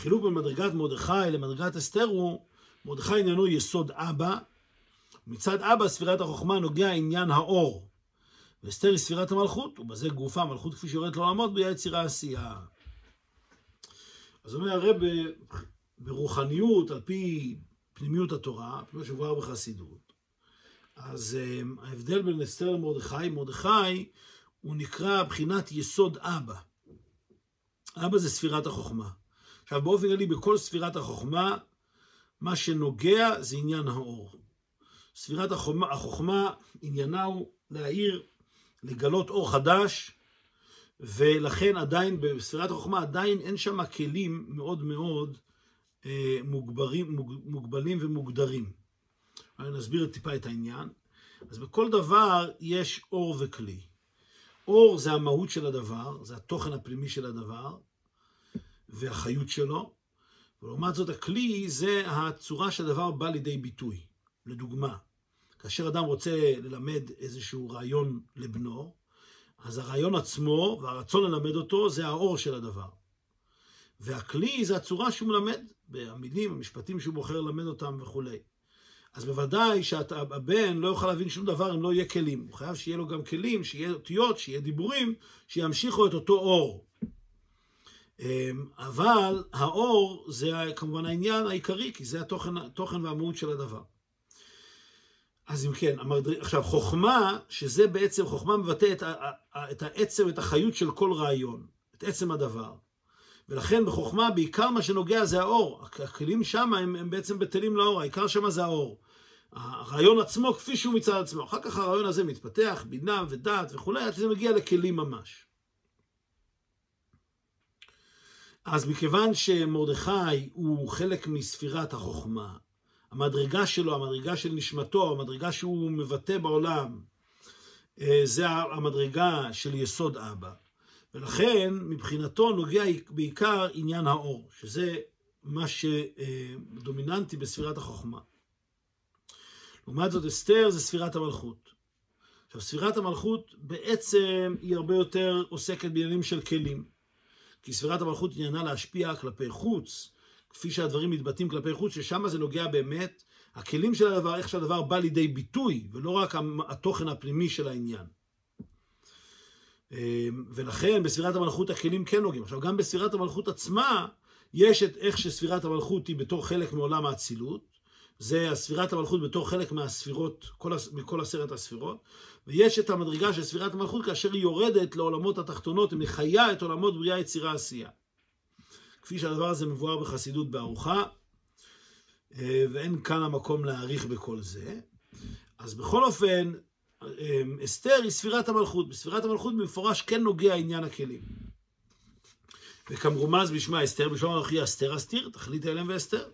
[SPEAKER 1] חילוק בין מדרגת מרדכי למדרגת אסתר הוא, מרדכי עניינו יסוד אבא, מצד אבא ספירת החוכמה נוגע עניין האור, ואסתר היא ספירת המלכות, ובזה גופה המלכות כפי שיורדת לעולמות ביה יצירה עשייה. אז אומר הרב ברוחניות, על פי פנימיות התורה, כמו שמובהר בחסידות, אז um, ההבדל בין אסתר למרדכי, מרדכי הוא נקרא בחינת יסוד אבא. אבא זה ספירת החוכמה. עכשיו באופן כללי בכל ספירת החוכמה, מה שנוגע זה עניין האור. ספירת החוכמה, החוכמה עניינה הוא להאיר, לגלות אור חדש, ולכן עדיין בספירת החוכמה עדיין אין שם כלים מאוד מאוד אה, מוגברים, מוג, מוגבלים ומוגדרים. אני נסביר טיפה את העניין. אז בכל דבר יש אור וכלי. אור זה המהות של הדבר, זה התוכן הפנימי של הדבר, והחיות שלו, ולעומת זאת הכלי זה הצורה שהדבר בא לידי ביטוי. לדוגמה, כאשר אדם רוצה ללמד איזשהו רעיון לבנו, אז הרעיון עצמו והרצון ללמד אותו זה האור של הדבר. והכלי זה הצורה שהוא מלמד, במילים, המשפטים שהוא בוחר ללמד אותם וכולי. אז בוודאי שהבן לא יוכל להבין שום דבר אם לא יהיה כלים. הוא חייב שיהיה לו גם כלים, שיהיה אותיות, שיהיה דיבורים, שימשיכו את אותו אור. אמ, אבל האור זה כמובן העניין העיקרי, כי זה התוכן, התוכן והמהות של הדבר. אז אם כן, עכשיו חוכמה, שזה בעצם, חוכמה מבטא את, את העצם, את החיות של כל רעיון, את עצם הדבר. ולכן בחוכמה בעיקר מה שנוגע זה האור. הכלים שם הם, הם בעצם בטלים לאור, העיקר שם זה האור. הרעיון עצמו כפי שהוא מצד עצמו. אחר כך הרעיון הזה מתפתח, בינה ודעת וכולי, עד שזה מגיע לכלים ממש. אז מכיוון שמרדכי הוא חלק מספירת החוכמה, המדרגה שלו, המדרגה של נשמתו, המדרגה שהוא מבטא בעולם, אה, זה המדרגה של יסוד אבא. ולכן מבחינתו נוגע בעיקר עניין האור, שזה מה שדומיננטי בספירת החוכמה. לעומת זאת אסתר זה ספירת המלכות. עכשיו ספירת המלכות בעצם היא הרבה יותר עוסקת בעניינים של כלים. כי ספירת המלכות עניינה להשפיע כלפי חוץ, כפי שהדברים מתבטאים כלפי חוץ, ששם זה נוגע באמת, הכלים של הדבר, איך שהדבר בא לידי ביטוי, ולא רק התוכן הפנימי של העניין. ולכן בספירת המלכות הכלים כן נוגעים. עכשיו, גם בספירת המלכות עצמה, יש את איך שספירת המלכות היא בתור חלק מעולם האצילות, זה ספירת המלכות בתור חלק מהספירות, כל, מכל עשרת הספירות, ויש את המדרגה של ספירת המלכות כאשר היא יורדת לעולמות התחתונות, היא מחיה את עולמות בריאה, יצירה, עשייה. כפי שהדבר הזה מבואר בחסידות בארוחה, אה, ואין כאן המקום להעריך בכל זה. אז בכל אופן, אה, אסתר היא ספירת המלכות. בספירת המלכות במפורש כן נוגע עניין הכלים. וכמרומז בשמה אסתר, בשמה אנוכי אסתר אסתיר, תכלית ההלם ואסתר.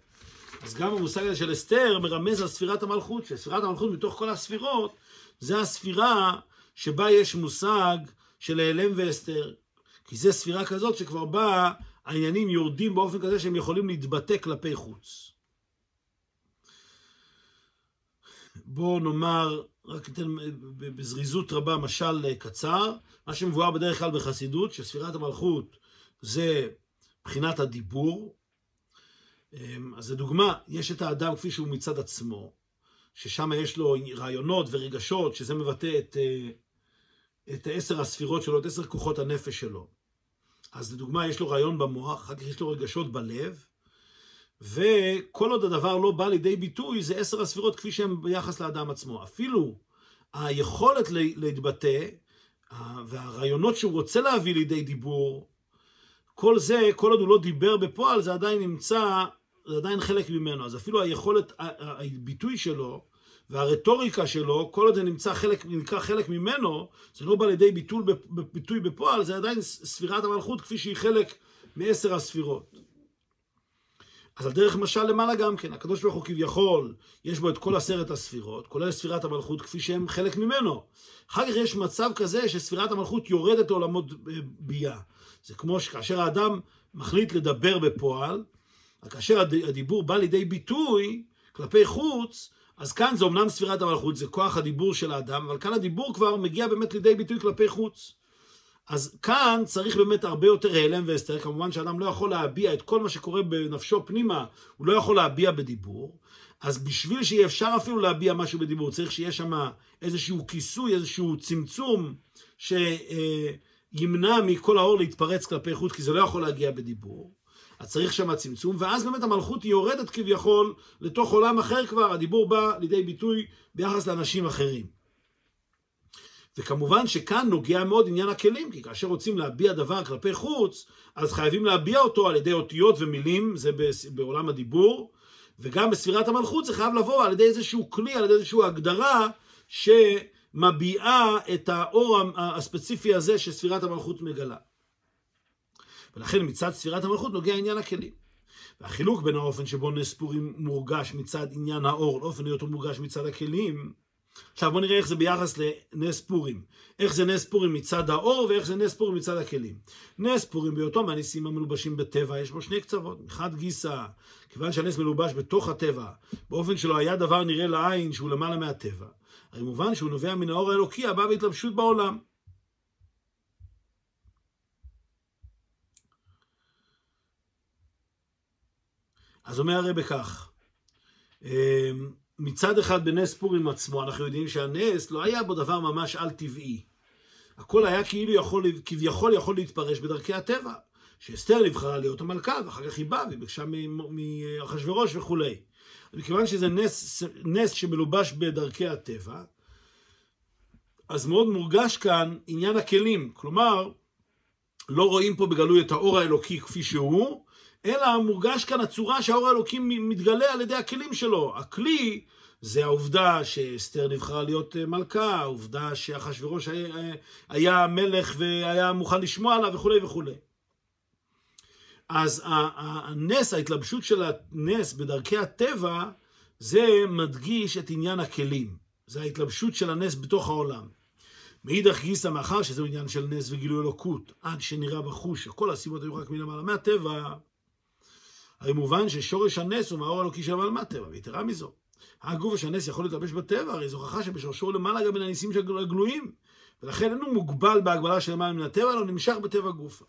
[SPEAKER 1] אז גם המושג הזה של אסתר מרמז על ספירת המלכות, שספירת המלכות מתוך כל הספירות, זה הספירה שבה יש מושג של ההלם ואסתר. כי זו ספירה כזאת שכבר בה העניינים יורדים באופן כזה שהם יכולים להתבטא כלפי חוץ. בואו נאמר, רק ניתן בזריזות רבה משל קצר, מה שמבואר בדרך כלל בחסידות, שספירת המלכות זה מבחינת הדיבור. אמ, אז לדוגמה, יש את האדם כפי שהוא מצד עצמו, ששם יש לו רעיונות ורגשות, שזה מבטא את, אה, את עשר הספירות שלו, את עשר כוחות הנפש שלו. אז לדוגמה, יש לו רעיון במוח, אחר כך יש לו רגשות בלב, וכל עוד הדבר לא בא לידי ביטוי, זה עשר הספירות כפי שהן ביחס לאדם עצמו. אפילו היכולת להתבטא, והרעיונות שהוא רוצה להביא לידי דיבור, כל זה, כל עוד הוא לא דיבר בפועל, זה עדיין נמצא, זה עדיין חלק ממנו. אז אפילו היכולת, הביטוי שלו והרטוריקה שלו, כל עוד זה נמצא חלק, נקרא חלק ממנו, זה לא בא לידי ביטול, ביטוי בפועל, זה עדיין ספירת המלכות כפי שהיא חלק מעשר הספירות. אז על דרך משל למעלה גם כן, הקדוש ברוך הוא כביכול, יש בו את כל עשרת הספירות, כולל ספירת המלכות כפי שהם חלק ממנו. אחר כך יש מצב כזה שספירת המלכות יורדת לעולמות ביאה. זה כמו שכאשר האדם מחליט לדבר בפועל, כאשר הדיבור בא לידי ביטוי כלפי חוץ, אז כאן זה אומנם ספירת המלכות, זה כוח הדיבור של האדם, אבל כאן הדיבור כבר מגיע באמת לידי ביטוי כלפי חוץ. אז כאן צריך באמת הרבה יותר הלם והסתר, כמובן שאדם לא יכול להביע את כל מה שקורה בנפשו פנימה, הוא לא יכול להביע בדיבור, אז בשביל שיהיה אפשר אפילו להביע משהו בדיבור, צריך שיהיה שם איזשהו כיסוי, איזשהו צמצום, שימנע מכל האור להתפרץ כלפי חוץ, כי זה לא יכול להגיע בדיבור. אז צריך שם צמצום, ואז באמת המלכות יורדת כביכול לתוך עולם אחר כבר, הדיבור בא לידי ביטוי ביחס לאנשים אחרים. וכמובן שכאן נוגע מאוד עניין הכלים, כי כאשר רוצים להביע דבר כלפי חוץ, אז חייבים להביע אותו על ידי אותיות ומילים, זה בעולם הדיבור, וגם בספירת המלכות זה חייב לבוא על ידי איזשהו כלי, על ידי איזושהי הגדרה שמביעה את האור הספציפי הזה שספירת המלכות מגלה. ולכן מצד ספירת המלכות נוגע עניין הכלים. והחילוק בין האופן שבו נס פורים מורגש מצד עניין האור לאופן היותו מורגש מצד הכלים, עכשיו בואו נראה איך זה ביחס לנס פורים. איך זה נס פורים מצד האור ואיך זה נס פורים מצד הכלים. נס פורים בהיותו מהניסים המלובשים בטבע יש בו שני קצוות. מחד גיסא, כיוון שהנס מלובש בתוך הטבע, באופן שלא היה דבר נראה לעין שהוא למעלה מהטבע, הרי מובן שהוא נובע מן האור האלוקי הבא בהתלבשות בעולם. אז אומר הרי בכך, אמ, מצד אחד בנס פורים עצמו אנחנו יודעים שהנס לא היה בו דבר ממש על-טבעי. הכל היה כאילו יכול, כביכול יכול להתפרש בדרכי הטבע. שאסתר נבחרה להיות המלכה, ואחר כך היא באה והיא ביקשה מאחשוורוש וכולי. מכיוון שזה נס, נס שמלובש בדרכי הטבע, אז מאוד מורגש כאן עניין הכלים. כלומר, לא רואים פה בגלוי את האור האלוקי כפי שהוא, אלא מורגש כאן הצורה שהאור האלוקי מתגלה על ידי הכלים שלו. הכלי זה העובדה שאסתר נבחרה להיות אה, מלכה, העובדה שאחשוורוש אה, היה מלך והיה מוכן לשמוע עליו וכולי וכולי. אז הנס, ההתלבשות של הנס בדרכי הטבע, זה מדגיש את עניין הכלים. זה ההתלבשות של הנס בתוך העולם. מאידך גיסא, מאחר שזהו עניין של נס וגילוי אלוקות, עד שנראה בחוש שכל הסיבות היו רק מלמעלה מהטבע, הרי מובן ששורש הנס הוא מהאור האלוקי של המעלה מהטבע, ויתרה מזו. הגוף שהנס יכול להתלבש בטבע, הרי זו הוכחה שבשורשו למעלה גם מן הניסים הגלויים, ולכן אינו מוגבל בהגבלה של למעלה מן הטבע, אלא נמשך בטבע גופה.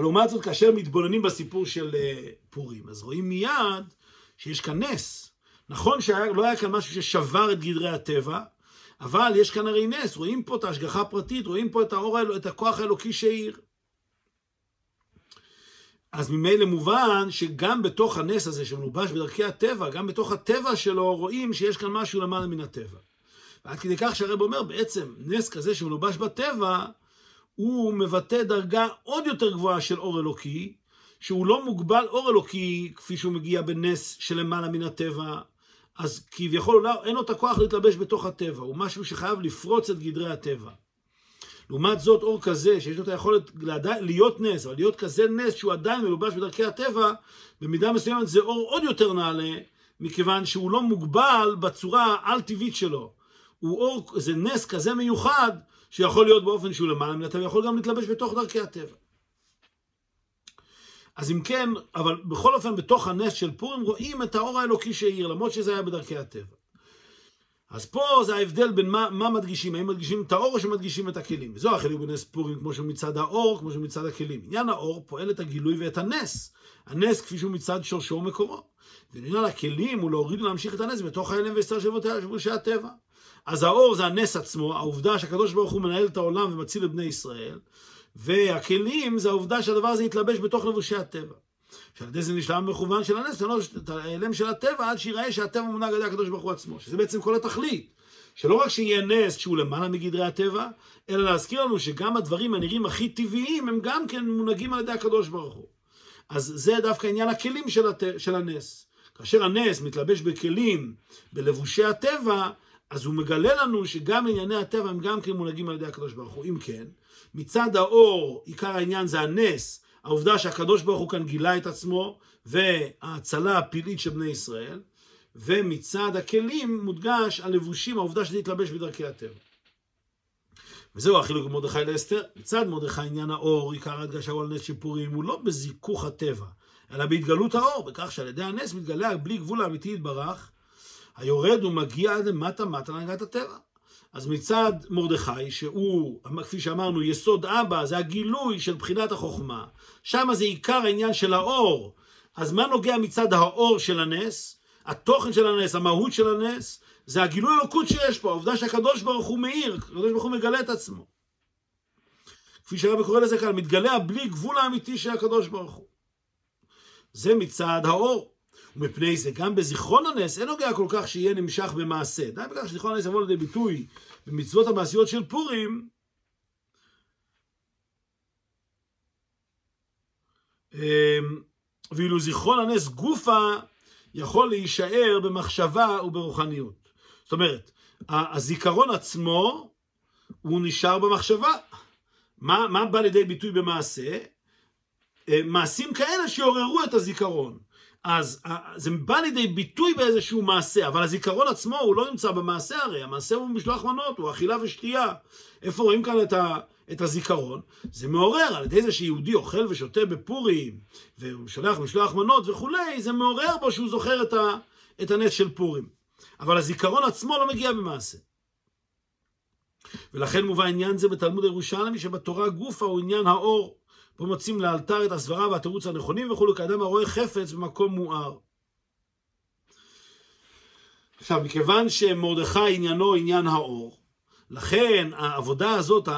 [SPEAKER 1] לעומת זאת, כאשר מתבוננים בסיפור של אה, פורים, אז רואים מיד שיש כאן נס. נכון שלא היה כאן משהו ששבר את גדרי הטבע, אבל יש כאן הרי נס, רואים פה את ההשגחה הפרטית, רואים פה את, האור, את הכוח האלוקי שהאיר. אז ממילא מובן שגם בתוך הנס הזה שמלובש בדרכי הטבע, גם בתוך הטבע שלו רואים שיש כאן משהו למעלה מן הטבע. ועד כדי כך שהרב אומר, בעצם נס כזה שמלובש בטבע, הוא מבטא דרגה עוד יותר גבוהה של אור אלוקי, שהוא לא מוגבל אור אלוקי כפי שהוא מגיע בנס שלמעלה מן הטבע, אז כביכול לא, אין לו את הכוח להתלבש בתוך הטבע, הוא משהו שחייב לפרוץ את גדרי הטבע. לעומת זאת, אור כזה, שיש לו את היכולת להיות נס, אבל להיות כזה נס שהוא עדיין מלובש בדרכי הטבע, במידה מסוימת זה אור עוד יותר נעלה, מכיוון שהוא לא מוגבל בצורה העל-טבעית שלו. הוא אור, זה נס כזה מיוחד, שיכול להיות באופן שהוא למעלה מן הטבע, יכול גם להתלבש בתוך דרכי הטבע. אז אם כן, אבל בכל אופן בתוך הנס של פורים רואים את האור האלוקי שהאיר, למרות שזה היה בדרכי הטבע. אז פה זה ההבדל בין מה, מה מדגישים, האם מדגישים את האור או שמדגישים את הכלים. וזו החילוק בנס פורים, כמו שהוא מצד האור, כמו שהוא מצד הכלים. עניין האור פועל את הגילוי ואת הנס. הנס כפי שהוא מצד שורשו ומקורו. ועניין הכלים הוא להוריד ולהמשיך את הנס בתוך ההלם והסתר של לבושי הטבע. אז האור זה הנס עצמו, העובדה שהקדוש ברוך הוא מנהל את העולם ומציל את בני ישראל, והכלים זה העובדה שהדבר הזה יתלבש בתוך לבושי הטבע. שעל ידי זה נשלם מכוון של הנס, לא את ההלם של הטבע, עד שיראה שהטבע מונהג על ידי הקדוש ברוך הוא עצמו, שזה בעצם כל התכלית. שלא רק שיהיה נס שהוא למעלה מגדרי הטבע, אלא להזכיר לנו שגם הדברים הנראים הכי טבעיים, הם גם כן מונהגים על ידי הקדוש ברוך הוא. אז זה דווקא עניין הכלים של, הט... של הנס. כאשר הנס מתלבש בכלים, בלבושי הטבע, אז הוא מגלה לנו שגם ענייני הטבע הם גם כן מונהגים על ידי הקדוש ברוך הוא. אם כן, מצד האור, עיקר העניין זה הנס, העובדה שהקדוש ברוך הוא כאן גילה את עצמו, וההצלה הפלאית של בני ישראל, ומצד הכלים מודגש הלבושים, העובדה שזה יתלבש בדרכי הטבע. וזהו החילוק במרדכי לאסתר. מצד מרדכי עניין האור, עיקר ההדגשה הוא על נס שיפורים, הוא לא בזיכוך הטבע, אלא בהתגלות האור, בכך שעל ידי הנס מתגלה בלי גבול האמיתי יתברך, היורד ומגיע עד למטה מטה להנהגת הטבע. אז מצד מרדכי, שהוא, כפי שאמרנו, יסוד אבא, זה הגילוי של בחינת החוכמה, שם זה עיקר העניין של האור. אז מה נוגע מצד האור של הנס? התוכן של הנס, המהות של הנס, זה הגילוי אלוקות שיש פה, העובדה שהקדוש ברוך הוא מאיר, הקדוש ברוך הוא מגלה את עצמו. כפי שהרבי קורא לזה כאן, מתגלה בלי גבול האמיתי של הקדוש ברוך הוא. זה מצד האור. ומפני זה, גם בזיכרון הנס, אין נוגע כל כך שיהיה נמשך במעשה. די בכך שזיכרון הנס יבוא לידי ביטוי במצוות המעשיות של פורים, ואילו זיכרון הנס גופה יכול להישאר במחשבה וברוחניות. זאת אומרת, הזיכרון עצמו הוא נשאר במחשבה. מה, מה בא לידי ביטוי במעשה? מעשים כאלה שעוררו את הזיכרון. אז זה בא לידי ביטוי באיזשהו מעשה, אבל הזיכרון עצמו הוא לא נמצא במעשה הרי, המעשה הוא משלוח מנות, הוא אכילה ושתייה. איפה רואים כאן את, ה, את הזיכרון? זה מעורר, על ידי זה שיהודי אוכל ושותה בפורים, והוא שולח משלוח מנות וכולי, זה מעורר בו שהוא זוכר את, ה, את הנס של פורים. אבל הזיכרון עצמו לא מגיע במעשה. ולכן מובא עניין זה בתלמוד הירושלמי שבתורה גופה הוא עניין האור. פה מוצאים לאלתר את הסברה והתירוץ הנכונים וכולי, כאדם הרואה חפץ במקום מואר. עכשיו, מכיוון שמרדכי עניינו עניין האור, לכן העבודה הזאת,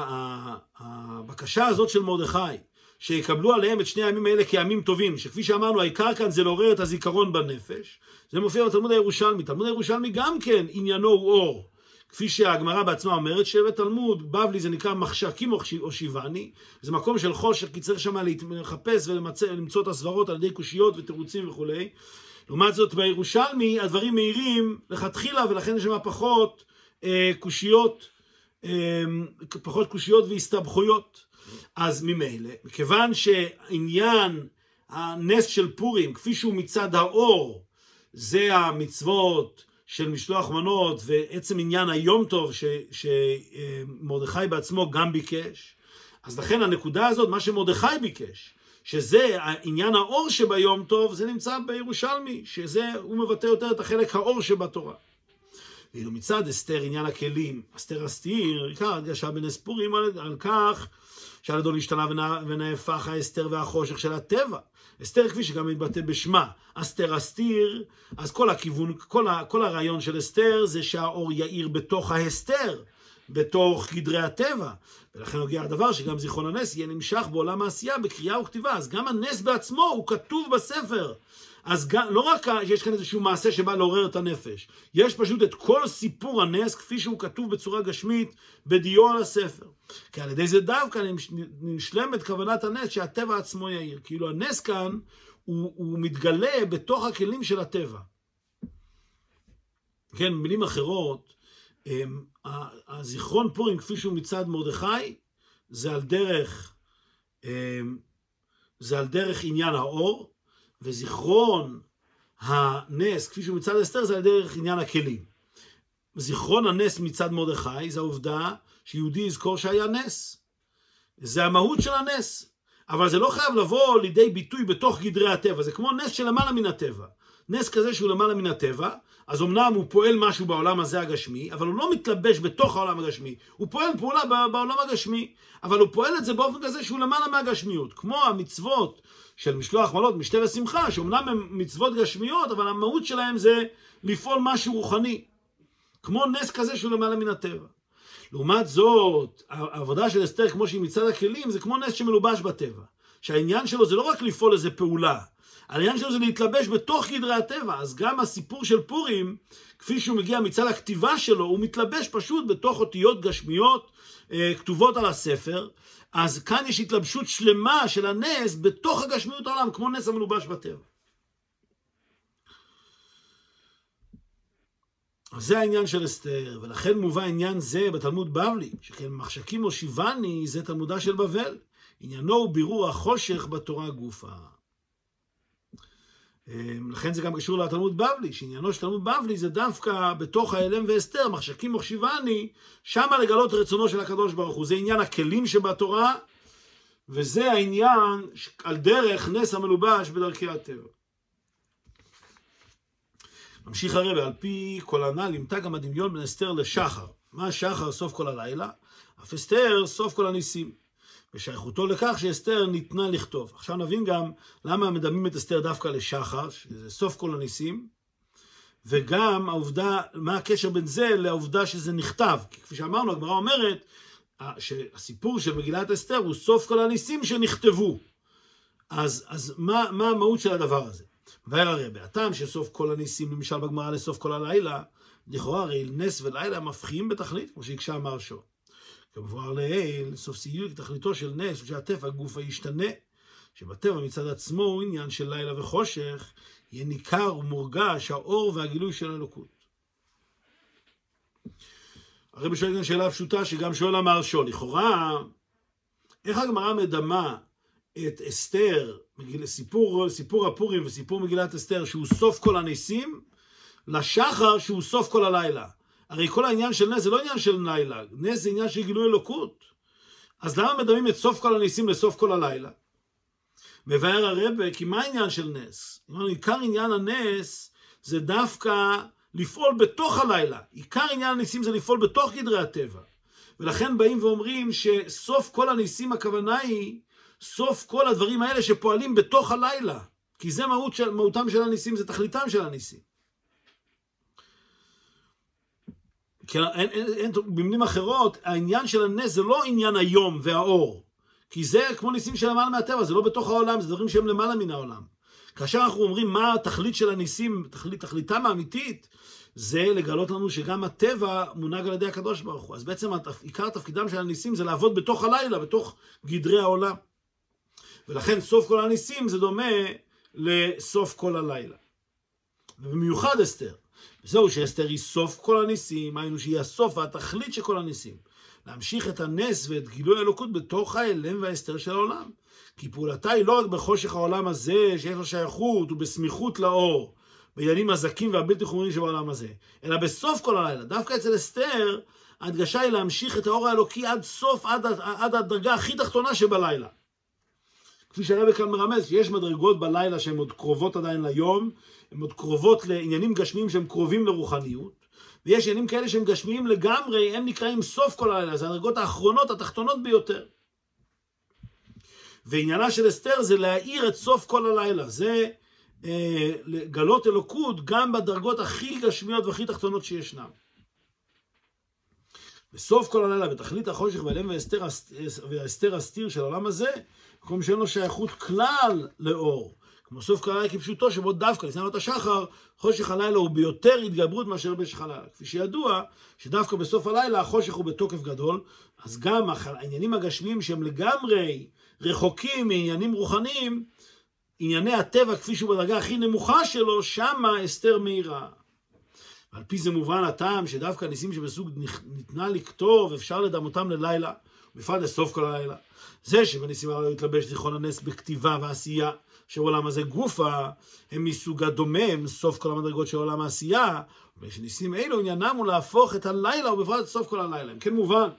[SPEAKER 1] הבקשה הזאת של מרדכי, שיקבלו עליהם את שני הימים האלה כימים טובים, שכפי שאמרנו, העיקר כאן זה לעורר את הזיכרון בנפש, זה מופיע בתלמוד הירושלמי. תלמוד הירושלמי גם כן עניינו הוא אור. כפי שהגמרא בעצמה אומרת, שבתלמוד בבלי זה נקרא מחשקים או שיבני, זה מקום של חושך, כי צריך שם לחפש ולמצוא את הסברות על ידי קושיות ותירוצים וכולי. לעומת זאת, בירושלמי הדברים מהירים לכתחילה, ולכן יש שם פחות אה, קושיות, אה, פחות קושיות והסתבכויות. אז ממילא, מכיוון שעניין הנס של פורים, כפי שהוא מצד האור, זה המצוות, של משלוח מנות ועצם עניין היום טוב שמרדכי בעצמו גם ביקש, אז לכן הנקודה הזאת, מה שמרדכי ביקש, שזה עניין האור שביום טוב, זה נמצא בירושלמי, שזה, הוא מבטא יותר את החלק האור שבתורה. ואילו מצד אסתר עניין הכלים, אסתר אסתיר, עיקר הדגשה בנס פורים על, על כך שעל ידו להשתנה ונהפך האסתר והחושך של הטבע. אסתר כפי שגם מתבטא בשמה, אסתר אסתיר, אז כל הכיוון, כל, ה, כל הרעיון של אסתר זה שהאור יאיר בתוך ההסתר, בתוך גדרי הטבע. ולכן נוגע הדבר שגם זיכרון הנס יהיה נמשך בעולם העשייה בקריאה וכתיבה. אז גם הנס בעצמו הוא כתוב בספר. אז גם, לא רק שיש כאן איזשהו מעשה שבא לעורר את הנפש, יש פשוט את כל סיפור הנס כפי שהוא כתוב בצורה גשמית בדיו על הספר. כי על ידי זה דווקא נשלמת כוונת הנס שהטבע עצמו יאיר. כאילו הנס כאן הוא, הוא מתגלה בתוך הכלים של הטבע. כן, במילים אחרות, אמ, הזיכרון פורים כפי שהוא מצד מרדכי, זה על דרך, זה על דרך עניין האור, וזיכרון הנס כפי שהוא מצד אסתר זה על דרך עניין הכלים. זיכרון הנס מצד מרדכי זה העובדה שיהודי יזכור שהיה נס. זה המהות של הנס. אבל זה לא חייב לבוא לידי ביטוי בתוך גדרי הטבע, זה כמו נס שלמעלה מן הטבע. נס כזה שהוא למעלה מן הטבע, אז אמנם הוא פועל משהו בעולם הזה הגשמי, אבל הוא לא מתלבש בתוך העולם הגשמי. הוא פועל פעולה בעולם הגשמי, אבל הוא פועל את זה באופן כזה שהוא למעלה מהגשמיות. כמו המצוות של משלוח מנות, משתה ושמחה, שאומנם הן מצוות גשמיות, אבל המהות שלהם זה לפעול משהו רוחני. כמו נס כזה שהוא למעלה מן הטבע. לעומת זאת, העבודה של אסתר, כמו שהיא מצד הכלים, זה כמו נס שמלובש בטבע. שהעניין שלו זה לא רק לפעול איזה פעולה, העניין שלו זה להתלבש בתוך גדרי הטבע. אז גם הסיפור של פורים, כפי שהוא מגיע מצד הכתיבה שלו, הוא מתלבש פשוט בתוך אותיות גשמיות אה, כתובות על הספר. אז כאן יש התלבשות שלמה של הנס בתוך הגשמיות העולם, כמו נס המלובש בטבע. אז זה העניין של אסתר, ולכן מובא עניין זה בתלמוד בבלי, שכן מחשקים או שיבני זה תלמודה של בבל. עניינו הוא בירור החושך בתורה גופה. אמ, לכן זה גם קשור לתלמוד בבלי, שעניינו של תלמוד בבלי זה דווקא בתוך ההלם ואסתר, מחשקים מחשיבני, שמה לגלות רצונו של הקדוש ברוך הוא. זה עניין הכלים שבתורה, וזה העניין על דרך נס המלובש בדרכי הטבע. ממשיך הרבה, על פי כל הנ"ל נמתא גם הדמיון בין אסתר לשחר. מה שחר סוף כל הלילה? אף אסתר סוף כל הניסים. ושייכותו לכך שאסתר ניתנה לכתוב. עכשיו נבין גם למה מדמים את אסתר דווקא לשחר, שזה סוף כל הניסים, וגם העובדה, מה הקשר בין זה לעובדה שזה נכתב. כי כפי שאמרנו, הגמרא אומרת שהסיפור של מגילת אסתר הוא סוף כל הניסים שנכתבו. אז, אז מה, מה המהות של הדבר הזה? ואיר הרבה, הטעם שסוף כל הניסים, למשל בגמרא לסוף כל הלילה, לכאורה הרי נס ולילה מפחיעים בתכלית, כמו שהקשה אמר שור. כמבואר לעיל, סוף סיום תכליתו של נס, שהטבע גוף הישתנה, שבטבע מצד עצמו הוא עניין של לילה וחושך, יהיה ניכר ומורגש האור והגילוי של האלוקות. הרבי שואל כאן שאלה פשוטה שגם שואל המהרשו, לכאורה, איך הגמרא מדמה את אסתר, סיפור, סיפור הפורים וסיפור מגילת אסתר, שהוא סוף כל הניסים, לשחר שהוא סוף כל הלילה. הרי כל העניין של נס זה לא עניין של לילה, נס זה עניין של גילוי אלוקות. אז למה מדמים את סוף כל הניסים לסוף כל הלילה? מבאר הרבה, כי מה העניין של נס? עיקר עניין הנס זה דווקא לפעול בתוך הלילה. עיקר עניין הניסים זה לפעול בתוך גדרי הטבע. ולכן באים ואומרים שסוף כל הניסים הכוונה היא סוף כל הדברים האלה שפועלים בתוך הלילה. כי זה מהות של, מהותם של הניסים, זה תכליתם של הניסים. כי אין, אין, אין, במילים אחרות, העניין של הנס זה לא עניין היום והאור. כי זה כמו ניסים של למעלה מהטבע, זה לא בתוך העולם, זה דברים שהם למעלה מן העולם. כאשר אנחנו אומרים מה התכלית של הניסים, תכלית, תכליתם האמיתית, זה לגלות לנו שגם הטבע מונהג על ידי הקדוש ברוך הוא. אז בעצם עיקר תפקידם של הניסים זה לעבוד בתוך הלילה, בתוך גדרי העולם. ולכן סוף כל הניסים זה דומה לסוף כל הלילה. ובמיוחד אסתר. וזהו שאסתר היא סוף כל הניסים, היינו שהיא הסוף והתכלית של כל הניסים. להמשיך את הנס ואת גילוי האלוקות בתוך ההלם וההסתר של העולם. כי פעולתה היא לא רק בחושך העולם הזה, שיש לו שייכות, ובסמיכות לאור, בעניינים הזכים והבלתי חומרים שבעולם הזה, אלא בסוף כל הלילה. דווקא אצל אסתר, ההדגשה היא להמשיך את האור האלוקי עד סוף, עד, עד הדרגה הכי תחתונה שבלילה. כפי שהרבא כאן מרמז, שיש מדרגות בלילה שהן עוד קרובות עדיין ליום, הן עוד קרובות לעניינים גשמיים שהם קרובים לרוחניות, ויש עניינים כאלה שהם גשמיים לגמרי, הם נקראים סוף כל הלילה, זה הדרגות האחרונות, התחתונות ביותר. ועניינה של אסתר זה להאיר את סוף כל הלילה, זה אה, לגלות אלוקות גם בדרגות הכי גשמיות והכי תחתונות שישנם. בסוף כל הלילה, בתכלית החושך והאלם והאסתר הסתיר של העולם הזה, מקום שאין לו שייכות כלל לאור. כמו סוף כל הלילה כפשוטו, שבו דווקא לפני עלות השחר, חושך הלילה הוא ביותר התגברות מאשר במשך הלילה. כפי שידוע, שדווקא בסוף הלילה החושך הוא בתוקף גדול, אז גם העניינים הגשמיים שהם לגמרי רחוקים מעניינים רוחניים, ענייני הטבע כפי שהוא בדרגה הכי נמוכה שלו, שמה אסתר מאירה. ועל פי זה מובן הטעם שדווקא ניסים שבסוג ניתנה לכתוב, אפשר לדמותם ללילה, בפרט לסוף כל הלילה. זה שבניסים הללו התלבש זיכרון הנס בכתיבה ועשייה, שעולם הזה גופה, הם מסוג הדומם, סוף כל המדרגות של עולם העשייה, ושניסים אלו עניינם הוא להפוך את הלילה, ובפרט סוף כל הלילה. כן מובן.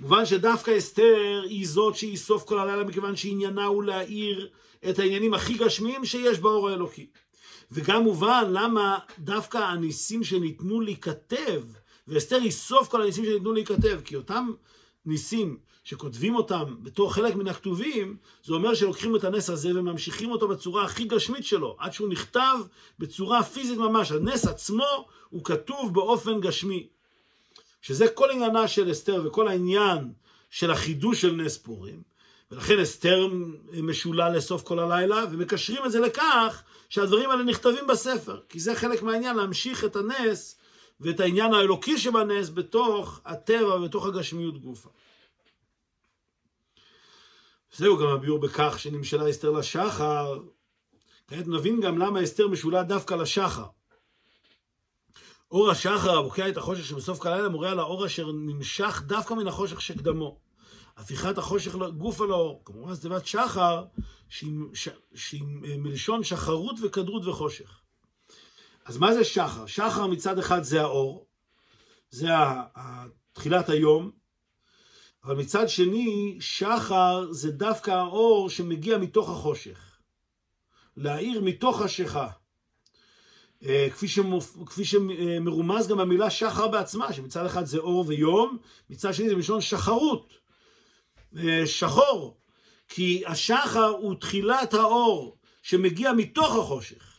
[SPEAKER 1] מובן שדווקא אסתר היא זאת שהיא סוף כל הלילה, מכיוון שעניינה הוא להאיר את העניינים הכי גשמיים שיש באור האלוקי. וגם מובן למה דווקא הניסים שניתנו להיכתב, ואסתר היא סוף כל הניסים שניתנו להיכתב, כי אותם ניסים שכותבים אותם בתור חלק מן הכתובים, זה אומר שלוקחים את הנס הזה וממשיכים אותו בצורה הכי גשמית שלו, עד שהוא נכתב בצורה פיזית ממש. הנס עצמו הוא כתוב באופן גשמי. שזה כל עניינה של אסתר וכל העניין של החידוש של נס פורים. ולכן אסתר משולה לסוף כל הלילה, ומקשרים את זה לכך שהדברים האלה נכתבים בספר. כי זה חלק מהעניין, להמשיך את הנס ואת העניין האלוקי שבנס בתוך הטבע ובתוך הגשמיות גופה. זהו גם הביאור בכך שנמשלה אסתר לשחר. כעת נבין גם למה אסתר משולה דווקא לשחר. אור השחר הבוקע את החושך שבסוף כל הלילה מורה על האור אשר נמשך דווקא מן החושך שקדמו. הפיכת החושך גוף על האור. כמובן, זה תיבת שחר, שהיא, שהיא מלשון שחרות וכדרות וחושך. אז מה זה שחר? שחר מצד אחד זה האור, זה תחילת היום, אבל מצד שני, שחר זה דווקא האור שמגיע מתוך החושך. להאיר מתוך השיכה. אה, כפי, שמופ... כפי שמרומז גם במילה שחר בעצמה, שמצד אחד זה אור ויום, מצד שני זה מלשון שחרות, אה, שחור, כי השחר הוא תחילת האור שמגיע מתוך החושך.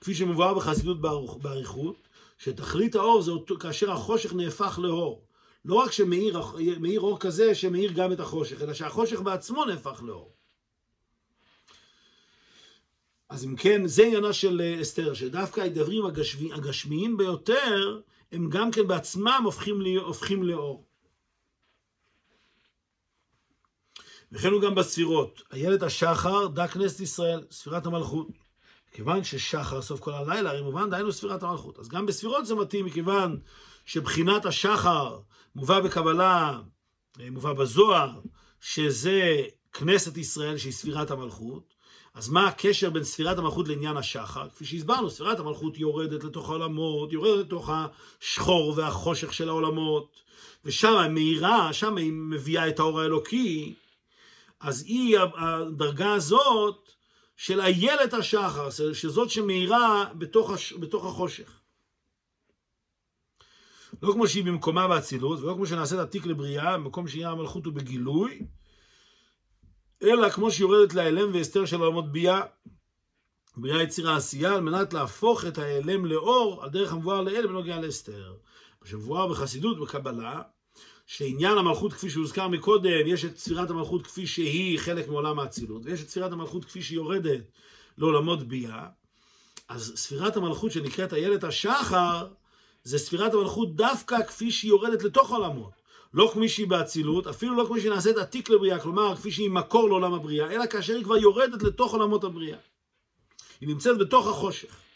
[SPEAKER 1] כפי שמובא בחסידות באריכות, שתכלית האור זה אותו, כאשר החושך נהפך לאור. לא רק שמאיר אור כזה שמאיר גם את החושך, אלא שהחושך בעצמו נהפך לאור. אז אם כן, זה עניינה של אה, אסתר, שדווקא הדברים הגשמי, הגשמיים ביותר, הם גם כן בעצמם הופכים, הופכים לאור. וכן הוא גם בספירות. איילת השחר, דה כנסת ישראל, ספירת המלכות. כיוון ששחר סוף כל הלילה, הרי מובן דהיינו ספירת המלכות. אז גם בספירות זה מתאים, מכיוון שבחינת השחר מובא בקבלה, אה, מובא בזוהר, שזה כנסת ישראל שהיא ספירת המלכות. אז מה הקשר בין ספירת המלכות לעניין השחר? כפי שהסברנו, ספירת המלכות יורדת לתוך העולמות, יורדת לתוך השחור והחושך של העולמות, ושם היא מאירה, שם היא מביאה את האור האלוקי, אז היא, הדרגה הזאת של איילת השחר, שזאת שמאירה בתוך, הש, בתוך החושך. לא כמו שהיא במקומה באצילות, ולא כמו שנעשית עתיק לבריאה, במקום שעניין המלכות הוא בגילוי, אלא כמו שיורדת להיעלם והסתר של עולמות ביאה, בריאה יצירה עשייה, על מנת להפוך את ההיעלם לאור, על דרך המבואר לאל בנוגע להסתר. מה שמבואר בחסידות, בקבלה, שעניין המלכות כפי שהוזכר מקודם, יש את ספירת המלכות כפי שהיא חלק מעולם האצילות, ויש את ספירת המלכות כפי שהיא יורדת לעולמות ביאה. אז ספירת המלכות שנקראת איילת השחר, זה ספירת המלכות דווקא כפי שהיא יורדת לתוך העולמות. לא כפי שהיא באצילות, אפילו לא כפי שהיא נעשית עתיק לבריאה, כלומר כפי שהיא מקור לעולם הבריאה, אלא כאשר היא כבר יורדת לתוך עולמות הבריאה. היא נמצאת בתוך החושך.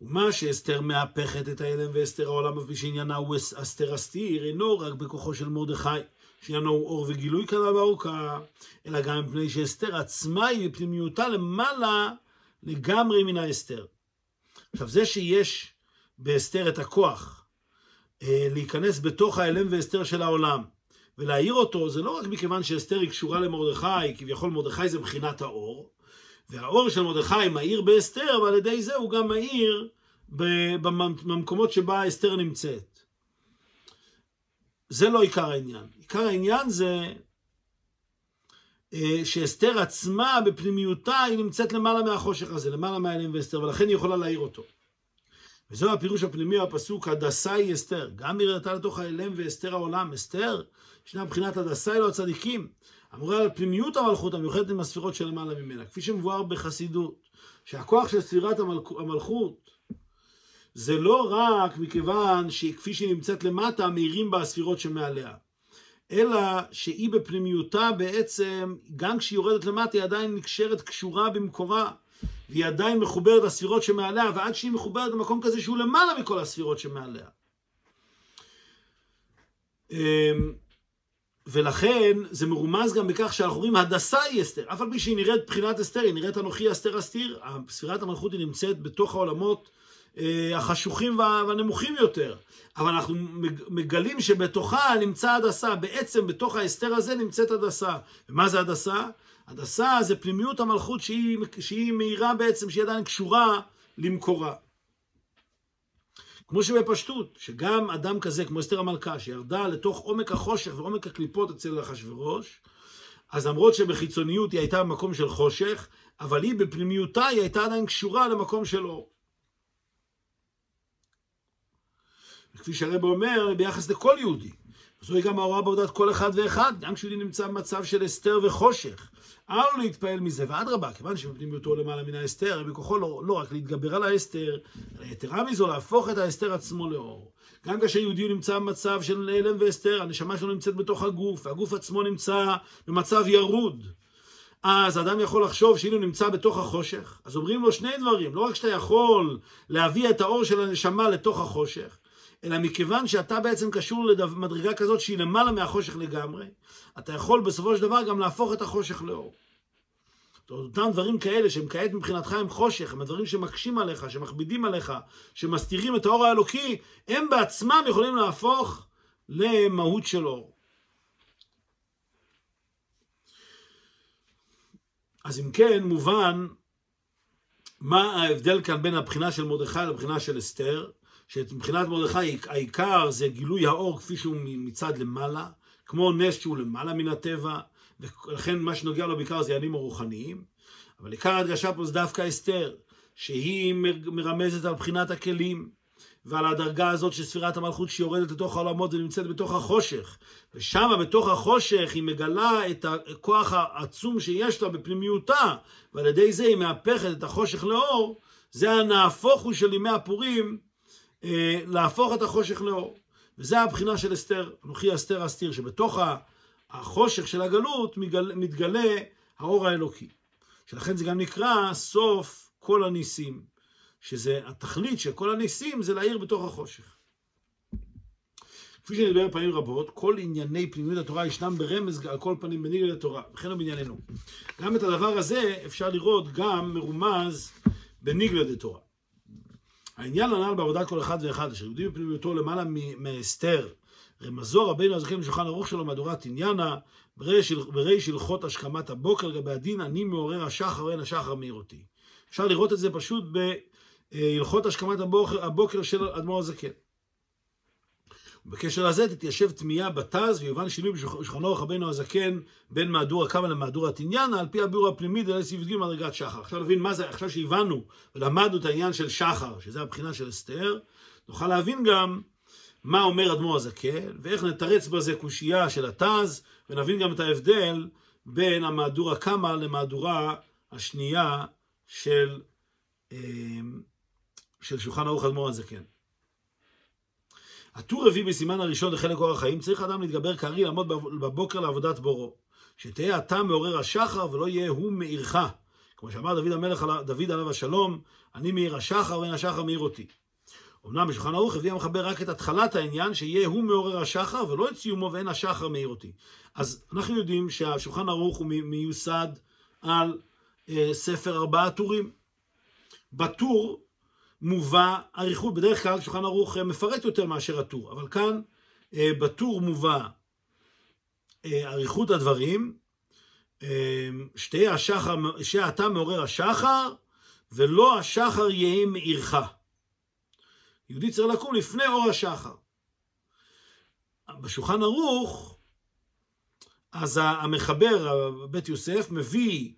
[SPEAKER 1] ומה שאסתר מהפכת את ההלם ואסתר העולם כפי שעניינה הוא אסתר אסתיר, אינו רק בכוחו של מרדכי, שעניינו הוא אור וגילוי קלה וארוכה, אלא גם מפני שאסתר עצמה היא בפנימיותה למעלה לגמרי מן האסתר. עכשיו, זה שיש באסתר את הכוח אה, להיכנס בתוך ההלם ואסתר של העולם, ולהעיר אותו זה לא רק מכיוון שאסתר היא קשורה למרדכי, כביכול מרדכי זה מבחינת האור, והאור של מרדכי מאיר באסתר, ועל ידי זה הוא גם מאיר במקומות שבה אסתר נמצאת. זה לא עיקר העניין. עיקר העניין זה אה, שאסתר עצמה בפנימיותה היא נמצאת למעלה מהחושך הזה, למעלה מהאלים ואסתר, ולכן היא יכולה להעיר אותו. וזהו הפירוש הפנימי הפסוק, הדסה היא אסתר. גם היא ראתה לתוך האלם ואסתר העולם. אסתר, ישנה מבחינת הדסה אלו הצדיקים. אמורה על פנימיות המלכות המיוחדת עם הספירות שלמעלה ממנה. כפי שמבואר בחסידות, שהכוח של ספירת המלכ... המלכות זה לא רק מכיוון שכפי שהיא נמצאת למטה, מאירים בה הספירות שמעליה. אלא שהיא בפנימיותה בעצם, גם כשהיא יורדת למטה, היא עדיין נקשרת, קשורה במקורה. והיא עדיין מחוברת לספירות שמעליה, ועד שהיא מחוברת למקום כזה שהוא למעלה מכל הספירות שמעליה. ולכן זה מרומז גם בכך שאנחנו רואים הדסה היא אסתר, אף על פי שהיא נראית בחינת אסתר, היא נראית אנוכי אסתר אסתיר, ספירת המלכות היא נמצאת בתוך העולמות אה, החשוכים והנמוכים יותר, אבל אנחנו מגלים שבתוכה נמצא הדסה, בעצם בתוך האסתר הזה נמצאת הדסה. ומה זה הדסה? הדסה זה פנימיות המלכות שהיא, שהיא מאירה בעצם, שהיא עדיין קשורה למקורה. כמו שבפשטות, שגם אדם כזה, כמו אסתר המלכה, שירדה לתוך עומק החושך ועומק הקליפות אצל אחשוורוש, אז למרות שבחיצוניות היא הייתה במקום של חושך, אבל היא בפנימיותה היא הייתה עדיין קשורה למקום של אור. וכפי שהרב אומר, ביחס לכל יהודי. זוהי גם ההוראה בעבודת כל אחד ואחד, גם כשיהודי נמצא במצב של הסתר וחושך. אל להתפעל מזה, ואדרבה, כיוון שמפנים אותו למעלה מן ההסתר, בכוחו לא, לא רק להתגבר על ההסתר, אלא יתרה מזו, להפוך את ההסתר עצמו לאור. גם כאשר יהודי נמצא במצב של הלם והסתר, הנשמה שלו נמצאת בתוך הגוף, והגוף עצמו נמצא במצב ירוד. אז אדם יכול לחשוב שאילו נמצא בתוך החושך, אז אומרים לו שני דברים, לא רק שאתה יכול להביא את האור של הנשמה לתוך החושך, אלא מכיוון שאתה בעצם קשור למדרגה כזאת שהיא למעלה מהחושך לגמרי, אתה יכול בסופו של דבר גם להפוך את החושך לאור. אותם דברים כאלה שהם כעת מבחינתך הם חושך, הם הדברים שמקשים עליך, שמכבידים עליך, שמסתירים את האור האלוקי, הם בעצמם יכולים להפוך למהות של אור. אז אם כן, מובן מה ההבדל כאן בין הבחינה של מרדכי לבחינה של אסתר, שמבחינת מרדכי העיקר זה גילוי האור כפי שהוא מצד למעלה, כמו נס שהוא למעלה מן הטבע, ולכן מה שנוגע לו בעיקר זה יעדים הרוחניים. אבל עיקר ההדגשה פה זה דווקא אסתר, שהיא מרמזת על בחינת הכלים, ועל הדרגה הזאת של ספירת המלכות שיורדת לתוך העולמות ונמצאת בתוך החושך. ושם בתוך החושך היא מגלה את הכוח העצום שיש לה בפנימיותה, ועל ידי זה היא מהפכת את החושך לאור. זה הנהפוך הוא של ימי הפורים, אה, להפוך את החושך לאור. וזה הבחינה של אסתר, אנוכי אסתר אסתיר, שבתוך החושך של הגלות מתגלה האור האלוקי. שלכן זה גם נקרא סוף כל הניסים, שזה התכלית של כל הניסים זה להאיר בתוך החושך. כפי שנדבר פעמים רבות, כל ענייני פנימיות התורה ישנם ברמז על כל פנים בניגוד לתורה, וכן בענייננו. גם את הדבר הזה אפשר לראות גם מרומז בניגוד לתורה. העניין הנ"ל בעבודת כל אחד ואחד, אשר יהודי בפנימיותו למעלה מאסתר, רמזו רבינו הזוכים בשולחן ערוך שלו מהדורת עניינה, בריש הלכות השכמת הבוקר לגבי הדין, אני מעורר השחר ואין השחר מעיר אותי. אפשר לראות את זה פשוט בהלכות השכמת הבוקר, הבוקר של אדמו"ר הזקן. בקשר לזה תתיישב תמיהה בתז ויובן שינוי בשולחנו רבנו הזקן בין מהדורה קמא למהדורת עניינה על פי הביאור הפנימי דלס י"ג מדרגת שחר. עכשיו נבין מה זה, עכשיו שהבנו ולמדנו את העניין של שחר, שזה הבחינה של אסתר, נוכל להבין גם מה אומר אדמו"ר הזקן ואיך נתרץ בזה קושייה של התז ונבין גם את ההבדל בין המהדורה קמא למהדורה השנייה של, אה, של שולחן ערוך אדמו"ר הזקן. הטור הביא בסימן הראשון לחלק אורח חיים, צריך אדם להתגבר כארי לעמוד בבוקר לעבודת בורו. שתהיה אתה מעורר השחר ולא יהיה הוא מעירך. כמו שאמר דוד המלך, דוד עליו השלום, אני מעיר השחר ואין השחר מעיר אותי. אמנם בשולחן ערוך הביא המחבר רק את התחלת העניין, שיהיה הוא מעורר השחר ולא את סיומו ואין השחר מעיר אותי. אז אנחנו יודעים שהשולחן ערוך הוא מיוסד על אה, ספר ארבעה טורים. בטור מובא אריכות, בדרך כלל שולחן ערוך אה, מפרט יותר מאשר הטור, אבל כאן אה, בטור מובא אה, אריכות הדברים, שתהיה השחר, שאתה מעורר השחר, ולא השחר יהיה מעירך. יהודי צריך לקום לפני אור השחר. בשולחן ערוך, אז המחבר, בית יוסף, מביא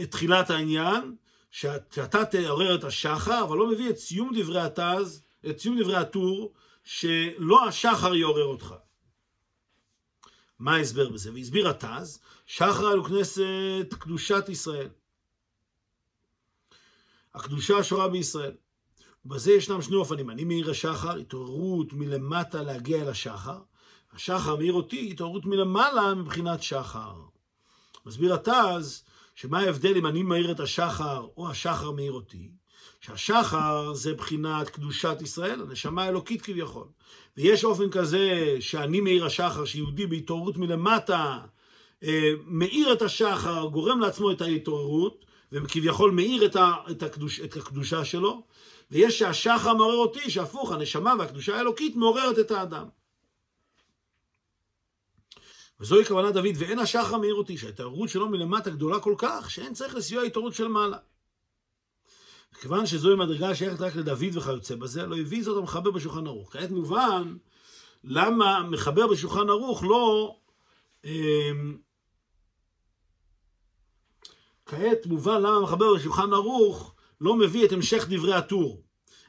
[SPEAKER 1] את תחילת העניין, שאתה תעורר את השחר, אבל לא מביא את סיום דברי התז, את סיום דברי הטור, שלא השחר יעורר אותך. מה ההסבר בזה? והסביר התז, שחר אלו כנסת קדושת ישראל. הקדושה השורה בישראל. ובזה ישנם שני אופנים. אני מאיר השחר, התעוררות מלמטה להגיע אל השחר. השחר מאיר אותי, התעוררות מלמעלה מבחינת שחר. מסביר התז, שמה ההבדל אם אני מאיר את השחר או השחר מאיר אותי? שהשחר זה בחינת קדושת ישראל, הנשמה האלוקית כביכול. ויש אופן כזה שאני מאיר השחר, שיהודי בהתעוררות מלמטה, אה, מאיר את השחר, גורם לעצמו את ההתעוררות, וכביכול מאיר את, את, הקדוש, את הקדושה שלו, ויש שהשחר מעורר אותי, שהפוך, הנשמה והקדושה האלוקית מעוררת את האדם. וזוהי כוונת דוד, ואין השחר מאיר אותי, שההתעוררות שלו מלמטה גדולה כל כך, שאין צריך לסיוע התעוררות של מעלה. כיוון שזוהי מדרגה שייכת רק לדוד וכיוצא בזה, לא הביא זאת המחבר בשולחן ערוך. כעת מובן למה מחבר בשולחן ערוך לא... אמ, כעת מובן למה המחבר בשולחן ערוך לא מביא את המשך דברי הטור.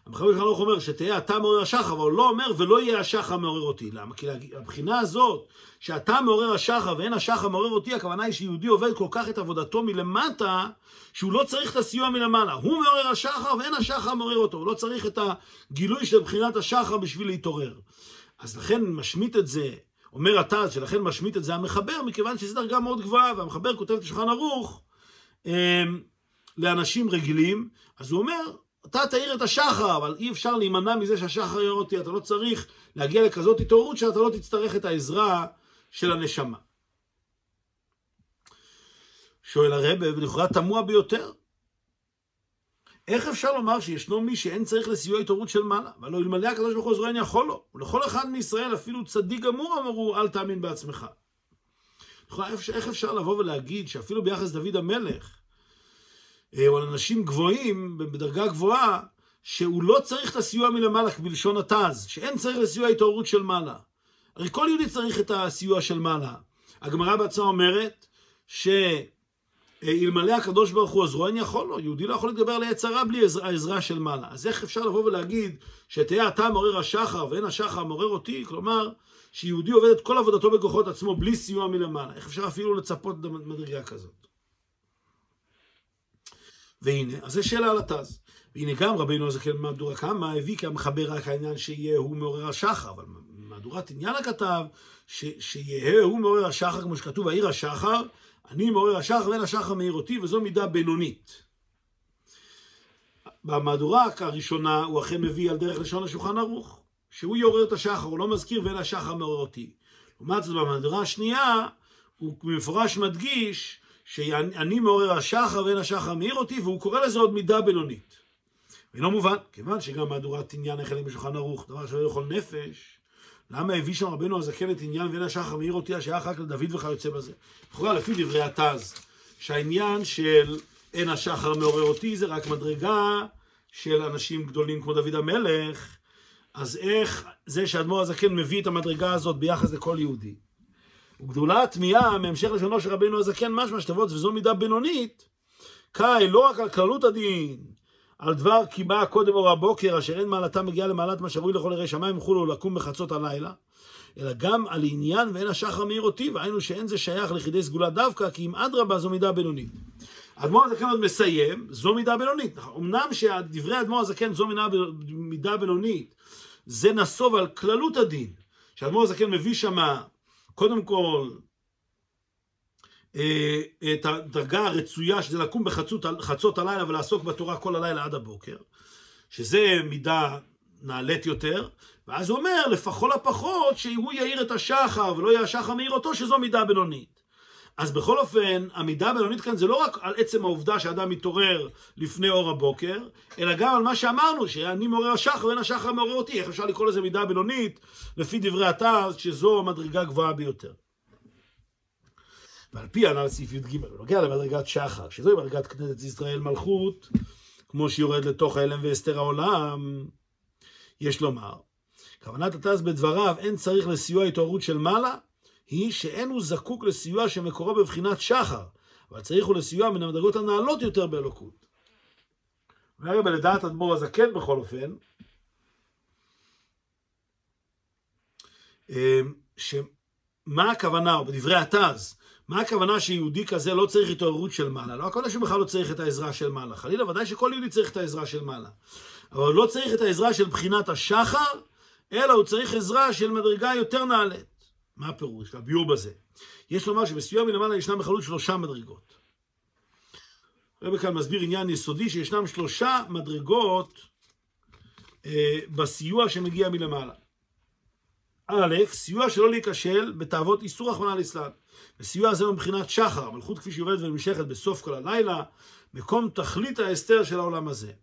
[SPEAKER 1] המחבר ערוך אומר שתהיה אתה מעורר השחר, אבל הוא לא אומר ולא יהיה השחר מעורר אותי. למה? כי הבחינה הזאת, שאתה מעורר השחר ואין השחר מעורר אותי, הכוונה היא שיהודי עובד כל כך את עבודתו מלמטה, שהוא לא צריך את הסיוע מלמעלה. הוא מעורר השחר ואין השחר מעורר אותו. הוא לא צריך את הגילוי של בחינת השחר בשביל להתעורר. אז לכן משמיט את זה, אומר התז, שלכן משמיט את זה המחבר, מכיוון שזו דרגה מאוד גבוהה, והמחבר כותב את השולחן ערוך אה, לאנשים רגילים, אז הוא אומר, אתה תאיר את השחר, אבל אי אפשר להימנע מזה שהשחר יראה אותי, אתה לא צריך להגיע לכזאת התעוררות שאתה לא תצטרך את העזרה של הנשמה. שואל הרבה, ולכאורה תמוה ביותר. איך אפשר לומר שישנו מי שאין צריך לסיוע התעוררות של מעלה? והלא אלמלא הקדוש ברוך הוא עזרן יכול לו. ולכל אחד מישראל, אפילו צדיק גמור אמרו, אל תאמין בעצמך. איך אפשר לבוא ולהגיד שאפילו ביחס דוד המלך, או על אנשים גבוהים, בדרגה גבוהה, שהוא לא צריך את הסיוע מלמעלה, בלשון התז, שאין צריך לסיוע התעוררות של מעלה. הרי כל יהודי צריך את הסיוע של מעלה. הגמרא בעצמה אומרת שאלמלא הקדוש ברוך הוא עזרו, אין יכול לו. יהודי לא יכול להתגבר על היצרה בלי העזרה של מעלה. אז איך אפשר לבוא ולהגיד שתהיה אתה מעורר השחר ואין השחר מעורר אותי? כלומר, שיהודי עובד את כל עבודתו בכוחות עצמו בלי סיוע מלמעלה. איך אפשר אפילו לצפות מדרגה כזאת? והנה, אז זו שאלה על התז. והנה גם רבינו הזקן במהדורה כמה הביא כמחבר רק העניין שיהיה הוא מעורר השחר, אבל במהדורת עניין הכתב שיהיה הוא מעורר השחר, כמו שכתוב, העיר השחר, אני מעורר השחר ואין השחר מעיר אותי, וזו מידה בינונית. במהדורה הראשונה הוא אכן מביא על דרך לשון השולחן ערוך, שהוא יעורר את השחר, הוא לא מזכיר ואין השחר מעורר אותי. לעומת זאת במהדורה השנייה הוא במפורש מדגיש שאני מעורר השחר ואין השחר מאיר אותי, והוא קורא לזה עוד מידה בינונית. ואינו מובן, כיוון שגם מהדורת עניין החלים בשולחן ערוך, דבר שלא יכול נפש, למה הביא שם רבנו הזקן את עניין ואין השחר מאיר אותי, השייך רק לדוד וכיוצא בזה? לכאורה לפי דברי התז, שהעניין של אין השחר מעורר אותי זה רק מדרגה של אנשים גדולים כמו דוד המלך, אז איך זה שאדמו"ר הזקן מביא את המדרגה הזאת ביחס לכל יהודי? וגדולה התמיהה מהמשך לשונו של רבינו הזקן משמע שתבות וזו מידה בינונית קאי לא רק על כללות הדין על דבר כי בא קודם אור הבוקר אשר אין מעלתה מגיעה למעלת מה שבוי לכל יראי שמיים וכולו לקום בחצות הלילה אלא גם על עניין ואין השחר מאיר אותי והיינו שאין זה שייך ליחידי סגולה דווקא כי אם אדרבה זו מידה בינונית אדמו"ר הזקן עוד מסיים, זו מידה בינונית. אמנם שדברי אדמו"ר הזקן זו מידה בינונית, זה נסוב על כללות הדין. שאדמו"ר הזקן מביא שמה קודם כל, אה, את הדרגה הרצויה, שזה לקום בחצות הלילה ולעסוק בתורה כל הלילה עד הבוקר, שזה מידה נעלית יותר, ואז הוא אומר, לפחות הפחות, שהוא יאיר את השחר ולא יהיה השחר מאיר אותו, שזו מידה בינונית. אז בכל אופן, המידה הבינונית כאן זה לא רק על עצם העובדה שאדם מתעורר לפני אור הבוקר, אלא גם על מה שאמרנו, שאני מעורר השחר ואין השחר מעורר אותי. איך אפשר לקרוא לזה מידה בינונית, לפי דברי התז, שזו המדרגה גבוהה ביותר. ועל פי הנ"ל סעיף י"ג, בנוגע למדרגת שחר, שזוהי מדרגת כנסת ישראל מלכות, כמו שיורד לתוך ההלם והסתר העולם, יש לומר, כוונת התז בדבריו, אין צריך לסיוע התעוררות של מעלה, היא שאין הוא זקוק לסיוע שמקורו בבחינת שחר, אבל צריך הוא לסיוע מן המדרגות הנעלות יותר באלוקות. והרי לדעת אדמו"ר הזקן בכל אופן, אמ, שמה הכוונה, או בדברי התז, מה הכוונה שיהודי כזה לא צריך התעוררות של מעלה? לא הכוונה שהוא בכלל לא צריך את העזרה של מעלה. חלילה, ודאי שכל יהודי צריך את העזרה של מעלה. אבל לא צריך את העזרה של בחינת השחר, אלא הוא צריך עזרה של מדרגה יותר נעלית. מה הפירוש? הביאור בזה. יש לומר שבסיוע מלמעלה ישנם בכללות שלושה מדרגות. רבי כאן מסביר עניין יסודי שישנם שלושה מדרגות אה, בסיוע שמגיע מלמעלה. א', סיוע שלא להיכשל בתאוות איסור רחמנא ליצלן. וסיוע זה מבחינת שחר, המלכות כפי שהיא יורדת ונמשכת בסוף כל הלילה, מקום תכלית ההסתר של העולם הזה.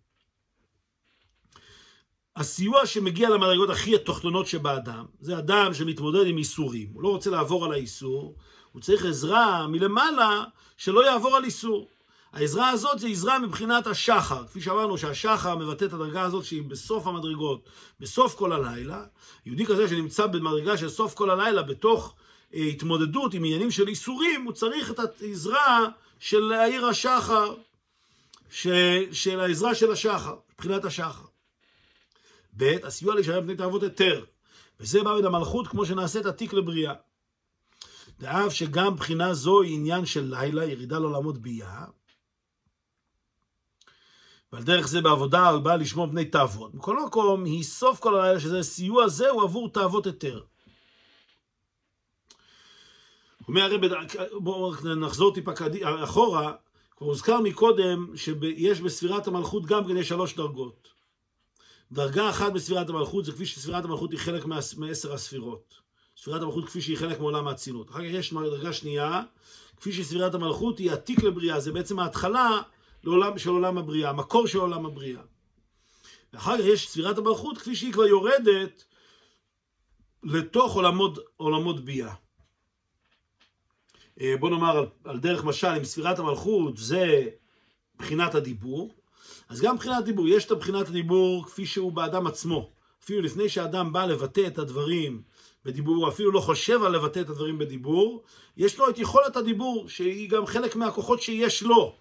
[SPEAKER 1] הסיוע שמגיע למדרגות הכי התחתונות שבאדם, זה אדם שמתמודד עם איסורים, הוא לא רוצה לעבור על האיסור, הוא צריך עזרה מלמעלה שלא יעבור על איסור. העזרה הזאת זה עזרה מבחינת השחר, כפי שאמרנו שהשחר מבטא את הדרגה הזאת שהיא בסוף המדרגות, בסוף כל הלילה. יהודי כזה שנמצא במדרגה של סוף כל הלילה בתוך אה, התמודדות עם עניינים של איסורים, הוא צריך את העזרה של העיר השחר, ש, של העזרה של השחר, מבחינת השחר. ב', הסיוע להישאר פני תאוות היתר, וזה בא מן המלכות כמו שנעשית עתיק לבריאה. דאף שגם בחינה זו היא עניין של לילה, ירידה לעולמות ביאה, ועל דרך זה בעבודה הוא בא לשמור בני תאוות. מכל מקום, היא סוף כל הלילה שזה סיוע זהו עבור תאוות היתר. אומר הרב, בואו נחזור טיפה אחורה, כבר הוזכר מקודם שיש בספירת המלכות גם כן שלוש דרגות. דרגה אחת בספירת המלכות זה כפי שספירת המלכות היא חלק מעשר הספירות. ספירת המלכות כפי שהיא חלק מעולם האצילות. אחר כך יש דרגה שנייה, כפי שספירת המלכות היא עתיק לבריאה, זה בעצם ההתחלה לעולם, של עולם הבריאה, המקור של עולם הבריאה. ואחר כך יש ספירת המלכות כפי שהיא כבר יורדת לתוך עולמות, עולמות ביאה. אה, בוא נאמר על, על דרך משל, אם ספירת המלכות זה בחינת הדיבור, אז גם בחינת הדיבור, יש את בחינת הדיבור כפי שהוא באדם עצמו. אפילו לפני שאדם בא לבטא את הדברים בדיבור, אפילו לא חושב על לבטא את הדברים בדיבור, יש לו את יכולת הדיבור, שהיא גם חלק מהכוחות שיש לו.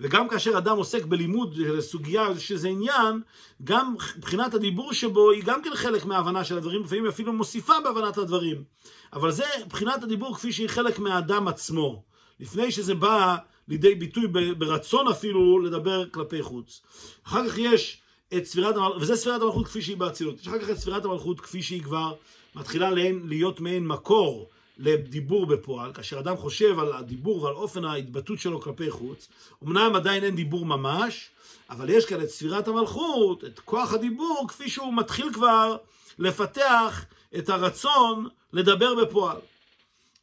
[SPEAKER 1] וגם כאשר אדם עוסק בלימוד סוגיה, שזה עניין, גם מבחינת הדיבור שבו היא גם כן חלק מההבנה של הדברים, לפעמים אפילו מוסיפה בהבנת הדברים. אבל זה מבחינת הדיבור כפי שהיא חלק מהאדם עצמו. לפני שזה בא לידי ביטוי ברצון אפילו לדבר כלפי חוץ. אחר כך יש את ספירת המלכות, וזה ספירת המלכות כפי שהיא באצילות. יש אחר כך את ספירת המלכות כפי שהיא כבר מתחילה להיות מעין מקור לדיבור בפועל, כאשר אדם חושב על הדיבור ועל אופן ההתבטאות שלו כלפי חוץ, אמנם עדיין אין דיבור ממש, אבל יש כאן את ספירת המלכות, את כוח הדיבור, כפי שהוא מתחיל כבר לפתח את הרצון לדבר בפועל.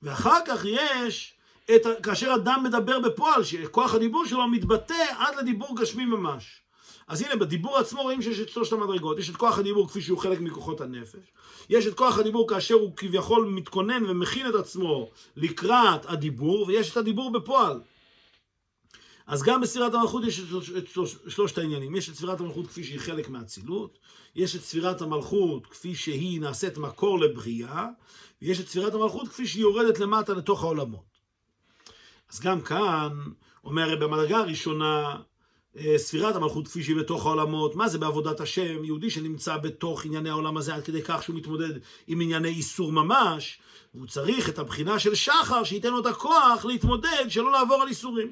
[SPEAKER 1] ואחר כך יש את, כאשר אדם מדבר בפועל, שכוח הדיבור שלו מתבטא עד לדיבור גשמי ממש. אז הנה, בדיבור עצמו רואים שיש את שלושת המדרגות. יש את כוח הדיבור כפי שהוא חלק מכוחות הנפש. יש את כוח הדיבור כאשר הוא כביכול מתכונן ומכין את עצמו לקראת הדיבור, ויש את הדיבור בפועל. אז גם בספירת המלכות יש את שלושת העניינים. יש את ספירת המלכות כפי שהיא חלק מהאצילות, יש את ספירת המלכות כפי שהיא נעשית מקור לבריאה, ויש את ספירת המלכות כפי שהיא יורדת למטה לתוך העולמות. אז גם כאן, אומר במדרגה הראשונה, אה, ספירת המלכות כפי שהיא בתוך העולמות, מה זה בעבודת השם, יהודי שנמצא בתוך ענייני העולם הזה עד כדי כך שהוא מתמודד עם ענייני איסור ממש, והוא צריך את הבחינה של שחר שייתן לו את הכוח להתמודד, שלא לעבור על איסורים.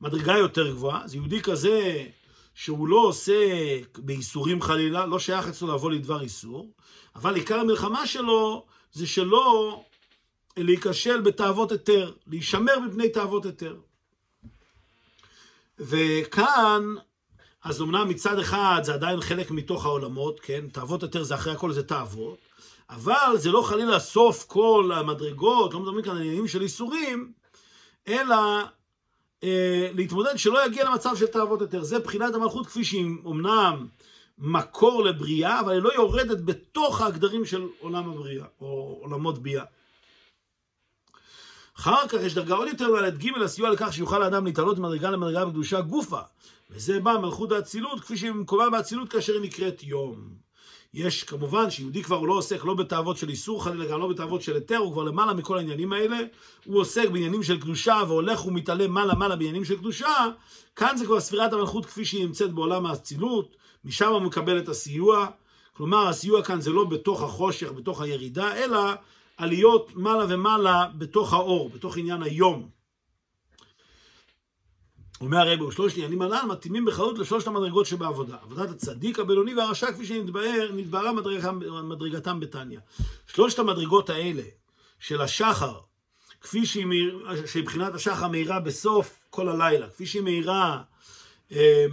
[SPEAKER 1] מדרגה יותר גבוהה, זה יהודי כזה שהוא לא עוסק באיסורים חלילה, לא שייך אצלו לבוא לדבר איסור, אבל עיקר המלחמה שלו זה שלא להיכשל בתאוות היתר, להישמר מפני תאוות היתר. וכאן, אז אמנם מצד אחד זה עדיין חלק מתוך העולמות, כן? תאוות היתר זה אחרי הכל זה תאוות, אבל זה לא חלילה סוף כל המדרגות, לא מדברים כאן על עניינים של איסורים, אלא אה, להתמודד שלא יגיע למצב של תאוות היתר. זה בחינת המלכות כפי שהיא אמנם מקור לבריאה, אבל היא לא יורדת בתוך ההגדרים של עולם הבריאה, או עולמות ביאה. אחר כך יש דרגה עוד יותר נעלית ג' הסיוע לכך שיוכל האדם להתעלות ממדרגה למדרגה בקדושה גופה. וזה בא מלכות האצילות, כפי שהיא במקומה באצילות כאשר היא נקראת יום. יש כמובן שיהודי כבר לא עוסק לא בתאוות של איסור חלילה, גם לא בתאוות של היתר, הוא כבר למעלה מכל העניינים האלה. הוא עוסק בעניינים של קדושה והולך ומתעלה מעלה מעלה בעניינים של קדושה. כאן זה כבר ספירת המלכות כפי שהיא נמצאת בעולם האצילות, משם הוא מקבל את הסיוע. כלומר, הסיוע כאן זה לא בתוך החושך, בתוך הירידה, אלא עליות מעלה ומעלה בתוך האור, בתוך עניין היום. אומר הרב, ושלושת עניינים הנ"ל מתאימים בחרות לשלושת המדרגות שבעבודה. עבודת הצדיק, הבינוני והרשע, כפי שנתבהרה מדרגתם, מדרגתם בתניא. שלושת המדרגות האלה של השחר, כפי שהיא מאירה, שבחינת השחר מאירה בסוף כל הלילה, כפי שהיא מאירה אה,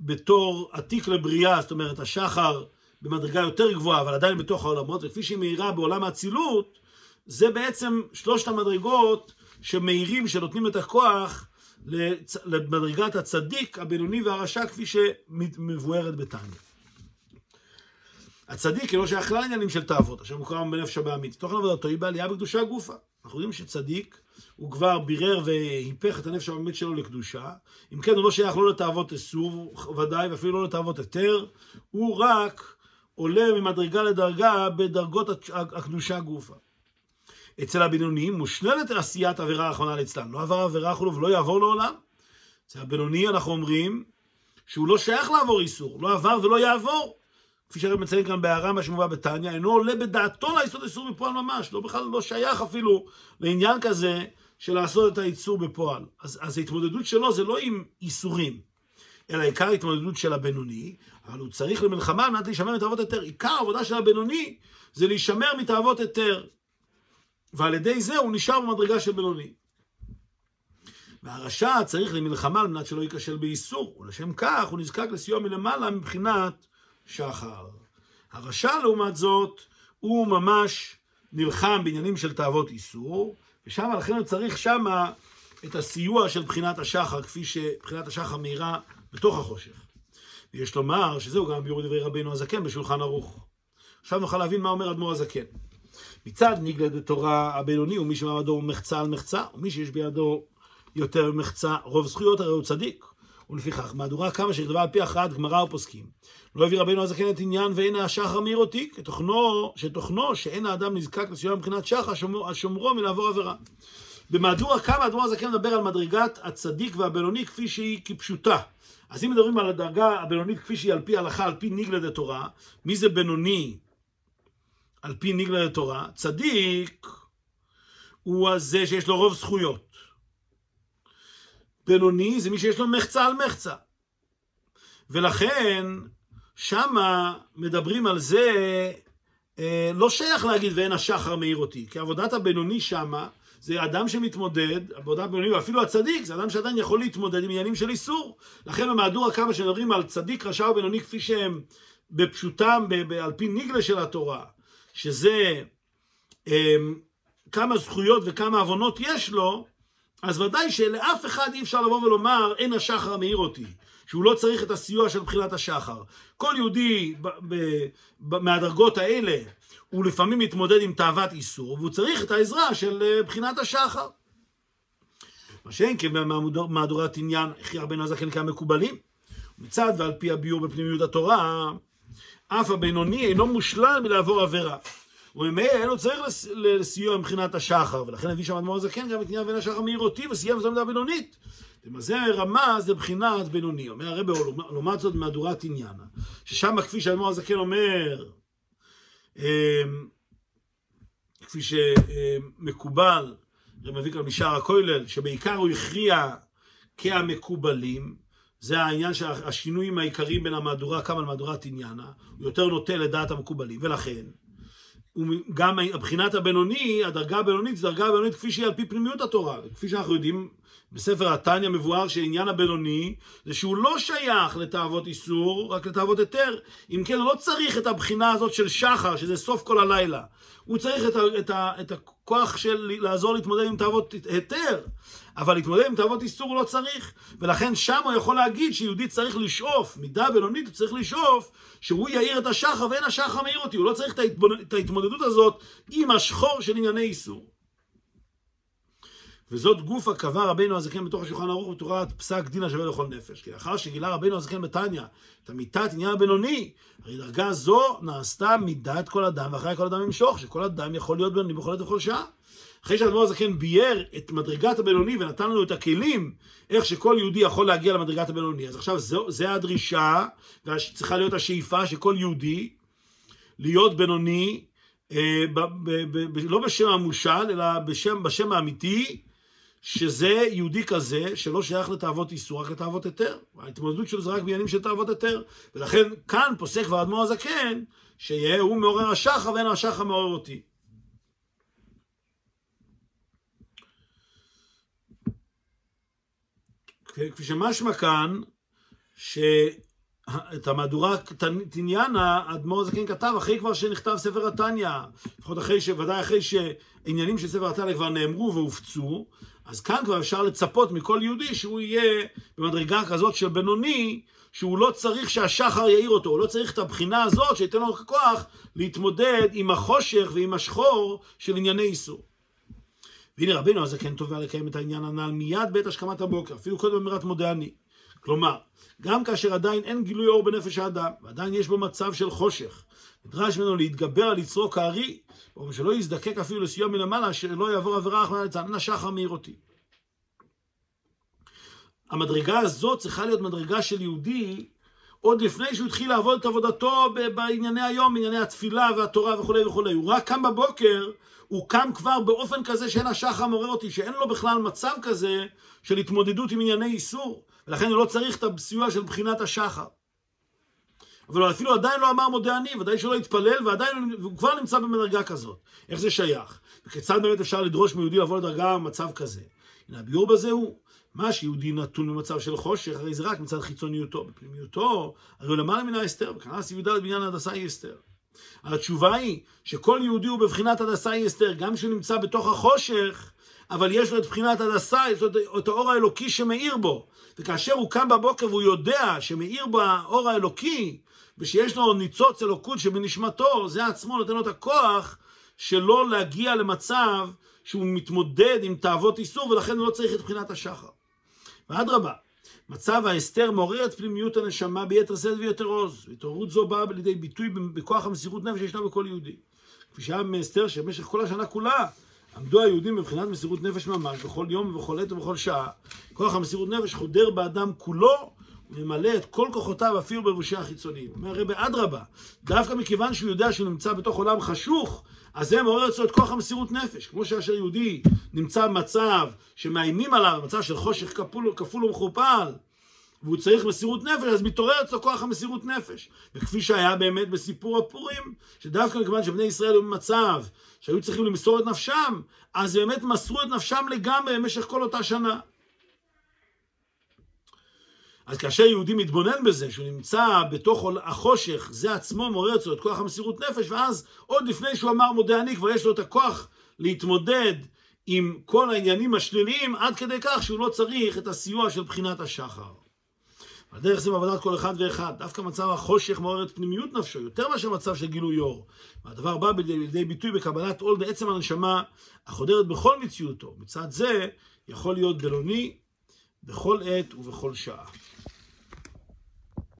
[SPEAKER 1] בתור עתיק לבריאה, זאת אומרת, השחר במדרגה יותר גבוהה, אבל עדיין בתוך העולמות, וכפי שהיא מאירה בעולם האצילות, זה בעצם שלושת המדרגות שמאירים, שנותנים את הכוח למדרגת הצדיק, הבינוני והרשע, כפי שמבוארת בתניא. הצדיק אינו שייך כלל עניינים של תאוות, אשר מוכר בנפש הבעמית. תוכן עבודתו היא בעלייה בקדושה גופה. אנחנו יודעים שצדיק, הוא כבר בירר והיפך את הנפש הבעמית שלו לקדושה. אם כן, הוא לא שייך לא לתאוות איסור, ודאי, ואפילו לא לתאוות היתר. הוא רק עולה ממדרגה לדרגה בדרגות הקדושה גופה. אצל הבינוניים מושללת עשיית עבירה האחרונה לאצלם. לא עבר עבירה כולו ולא יעבור לעולם. אצל הבינוני אנחנו אומרים שהוא לא שייך לעבור איסור, לא עבר ולא יעבור. כפי שהרב מציין כאן בהערה מה שמובא בתניא, אינו עולה בדעתו לעשות איסור בפועל ממש, לא בכלל לא שייך אפילו לעניין כזה של לעשות את האיסור בפועל. אז, אז ההתמודדות שלו זה לא עם איסורים, אלא עיקר ההתמודדות של הבינוני, אבל הוא צריך למלחמה על מנת להישמר מתאוות היתר. עיקר העבודה של הבינוני זה להישמר מתאוות היתר. ועל ידי זה הוא נשאר במדרגה של בינוני. והרשע צריך למלחמה על מנת שלא ייכשל באיסור, ולשם כך הוא נזקק לסיוע מלמעלה מבחינת שחר. הרשע לעומת זאת, הוא ממש נלחם בעניינים של תאוות איסור, ושם לכן הוא צריך שמה את הסיוע של בחינת השחר, כפי שבחינת השחר מאירה בתוך החושך. ויש לומר שזהו גם ביור דברי רבינו הזקן בשולחן ערוך. עכשיו נוכל להבין מה אומר אדמו"ר הזקן. מצד נגלד התורה הבינוני הוא מי שמעמדו מחצה על מחצה, ומי שיש בידו יותר מחצה רוב זכויות הרי הוא צדיק. ולפיכך, מהדורה כמה שנכתבה על פי הכרעת גמרא ופוסקים. לא הביא רבינו הזקן את עניין ואין השחר מאיר אותי, כתוכנו, שתוכנו שאין האדם נזקק לסיוע מבחינת שחר, שומרו מלעבור עבירה. במהדורה כמה אדמו"ר הזקן מדבר על מדרגת הצדיק והבינוני כפי שהיא כפשוטה. אז אם מדברים על הדרגה הבינונית כפי שהיא על פי הלכה, על פי ניגלד התורה, מי זה בינוני על פי ניגלד התורה? צדיק הוא הזה שיש לו רוב זכויות. בינוני זה מי שיש לו מחצה על מחצה. ולכן, שמה מדברים על זה, אה, לא שייך להגיד ואין השחר מאיר אותי, כי עבודת הבינוני שמה זה אדם שמתמודד, עבודה בינונית, ואפילו הצדיק, זה אדם שעדיין יכול להתמודד עם עניינים של איסור. לכן במהדורה כמה שמדברים על צדיק, רשע ובינוני כפי שהם בפשוטם, ב- ב- על פי ניגלה של התורה, שזה הם, כמה זכויות וכמה עוונות יש לו, אז ודאי שלאף אחד אי אפשר לבוא ולומר, אין השחר מאיר אותי. שהוא לא צריך את הסיוע של בחינת השחר. כל יהודי ב- ב- ב- מהדרגות האלה, הוא לפעמים מתמודד עם תאוות איסור, והוא צריך את העזרה של אה, בחינת השחר. מה שאין כן במהדורת עניין, הכריע בן הזקן כמקובלים. מצד ועל פי הביור בפנימיות התורה, אף הבינוני אינו מושלם מלעבור עבירה. וממילא לו צריך לסיוע מבחינת השחר, ולכן הביא שם אדמו"ר הזקן גם את עניין בן השחר מאיר אותי וסיים זאת עמדה בינונית. זה רמז לבחינת בינוני. אומר הרב, לעומת זאת מהדורת עניין, ששם כפי שאדמו"ר הזקן אומר, כפי שמקובל, רב כאן משער הכולל, שבעיקר הוא הכריע כהמקובלים, זה העניין של השינויים העיקריים בין המהדורה כמה למהדורת עניינה, הוא יותר נוטה לדעת המקובלים, ולכן גם מבחינת הבינוני, הדרגה הבינונית זו דרגה הבינונית כפי שהיא על פי פנימיות התורה, כפי שאנחנו יודעים בספר התניא מבואר שעניין הבינוני זה שהוא לא שייך לתאוות איסור, רק לתאוות היתר. אם כן, הוא לא צריך את הבחינה הזאת של שחר, שזה סוף כל הלילה. הוא צריך את, ה, את, ה, את הכוח של לעזור להתמודד עם תאוות היתר. אבל להתמודד עם תאוות איסור הוא לא צריך. ולכן שם הוא יכול להגיד שיהודי צריך לשאוף, מידה בינונית הוא צריך לשאוף, שהוא יאיר את השחר ואין השחר מאיר אותי. הוא לא צריך את ההתמודדות הזאת עם השחור של ענייני איסור. וזאת גופה קבע רבינו הזקן בתוך השולחן ערוך בתורת פסק דין השווה לכל נפש. כי לאחר שגילה רבינו הזקן בתניא את אמיתת עניין הבינוני, הרי דרגה זו נעשתה מידת כל אדם ואחרי כל אדם ימשוך, שכל אדם יכול להיות בינוני בכל עת ובכל שעה. אחרי שהאדמו"ר הזקן בייר את מדרגת הבינוני ונתן לנו את הכלים איך שכל יהודי יכול להגיע למדרגת הבינוני, אז עכשיו זו, זה הדרישה, וצריכה להיות השאיפה שכל יהודי להיות בינוני, אה, ב, ב, ב, ב, לא בשם המושל, אלא בשם, בשם האמיתי, שזה יהודי כזה שלא שייך לתאוות איסור, רק לתאוות היתר. ההתמודדות שלו זה רק בעניינים של תאוות היתר. ולכן כאן פוסק כבר אדמו"ר הזקן, שיהיה הוא מעורר השחר ואין השחר מעורר אותי. כפי שמשמע כאן, שאת המהדורה תניאנה, האדמו"ר הזקן כתב אחרי כבר שנכתב ספר התניא, לפחות אחרי ש... ודאי אחרי שעניינים של ספר התניא כבר נאמרו והופצו, אז כאן כבר אפשר לצפות מכל יהודי שהוא יהיה במדרגה כזאת של בינוני, שהוא לא צריך שהשחר יאיר אותו, הוא לא צריך את הבחינה הזאת שייתן לו כוח להתמודד עם החושך ועם השחור של ענייני איסור. והנה רבינו הזקן כן תובע לקיים את העניין הנ"ל מיד בעת השכמת הבוקר, אפילו קודם במירת מודה אני. כלומר, גם כאשר עדיין אין גילוי אור בנפש האדם, ועדיין יש בו מצב של חושך, נדרש ממנו להתגבר על יצרו כארי, או שלא יזדקק אפילו לסיוע מלמעלה, שלא יעבור עבירה אחרונה לצד, אנא שחר מאיר אותי. המדרגה הזאת צריכה להיות מדרגה של יהודי עוד לפני שהוא התחיל לעבוד את עבודתו בענייני היום, בענייני התפילה והתורה וכולי וכולי. הוא רק קם בבוקר, הוא קם כבר באופן כזה שאין השחר מעורר אותי, שאין לו בכלל מצב כזה של התמודדות עם ענייני איסור, ולכן הוא לא צריך את הסיוע של בחינת השחר. אבל אפילו עדיין לא אמר מודה אני, ודאי שלא התפלל, ועדיין הוא כבר נמצא במדרגה כזאת. איך זה שייך? וכיצד באמת אפשר לדרוש מיהודי לבוא לדרגה במצב כזה? הנה הביאור בזה הוא, מה שיהודי נתון במצב של חושך, הרי זה רק מצד חיצוניותו. בפנימיותו, הרי הוא למעלה מן ההסתר, וכנס י"ד בניין ההדסה היא הסתר. התשובה היא שכל יהודי הוא בבחינת הדסה היא הסתר, גם כשהוא נמצא בתוך החושך, אבל יש לו את בחינת הדסה, יש לו את האור האלוקי שמאיר בו. וכאשר הוא קם בבוקר והוא יודע שמאיר בו האור האלוקי, ושיש לו ניצוץ אלוקות שבנשמתו, זה עצמו נותן לו את הכוח שלא להגיע למצב שהוא מתמודד עם תאוות איסור, ולכן הוא לא צריך את בחינת השחר. ואדרבה, מצב ההסתר מעורר את פנימיות הנשמה ביתר שאת ויתר עוז. התעוררות זו באה לידי ביטוי בכוח המסירות נפש שישנה בכל יהודי. כפי שהיה מאסתר שבמשך כל השנה כולה עמדו היהודים מבחינת מסירות נפש ממש, בכל יום ובכל עת ובכל שעה. כוח המסירות נפש חודר באדם כולו וממלא את כל כוחותיו אפילו בלבושי החיצוניים. אומר הרבי אדרבה, דווקא מכיוון שהוא יודע שהוא נמצא בתוך עולם חשוך, אז זה מעורר אצלו את כוח המסירות נפש. כמו שאשר יהודי נמצא במצב שמאיימים עליו, במצב של חושך כפול, כפול ומכופל, והוא צריך מסירות נפש, אז מתעורר אצלו כוח המסירות נפש. וכפי שהיה באמת בסיפור הפורים, שדווקא מכיוון שבני ישראל היו במצב שהיו צריכים למסור את נפשם, אז באמת מסרו את נפשם לגמרי במשך כל אותה שנה. אז כאשר יהודי מתבונן בזה, שהוא נמצא בתוך החושך, זה עצמו מעורר אצלו את כוח המסירות נפש, ואז עוד לפני שהוא אמר מודה אני, כבר יש לו את הכוח להתמודד עם כל העניינים השליליים, עד כדי כך שהוא לא צריך את הסיוע של בחינת השחר. על דרך זה בעבודת כל אחד ואחד. דווקא מצב החושך מעורר את פנימיות נפשו, יותר מאשר מצב של גילוי אור. והדבר בא לידי ביטוי בקבלת עול בעצם הנשמה, החודרת בכל מציאותו. מצד זה יכול להיות בינוני בכל עת ובכל שעה.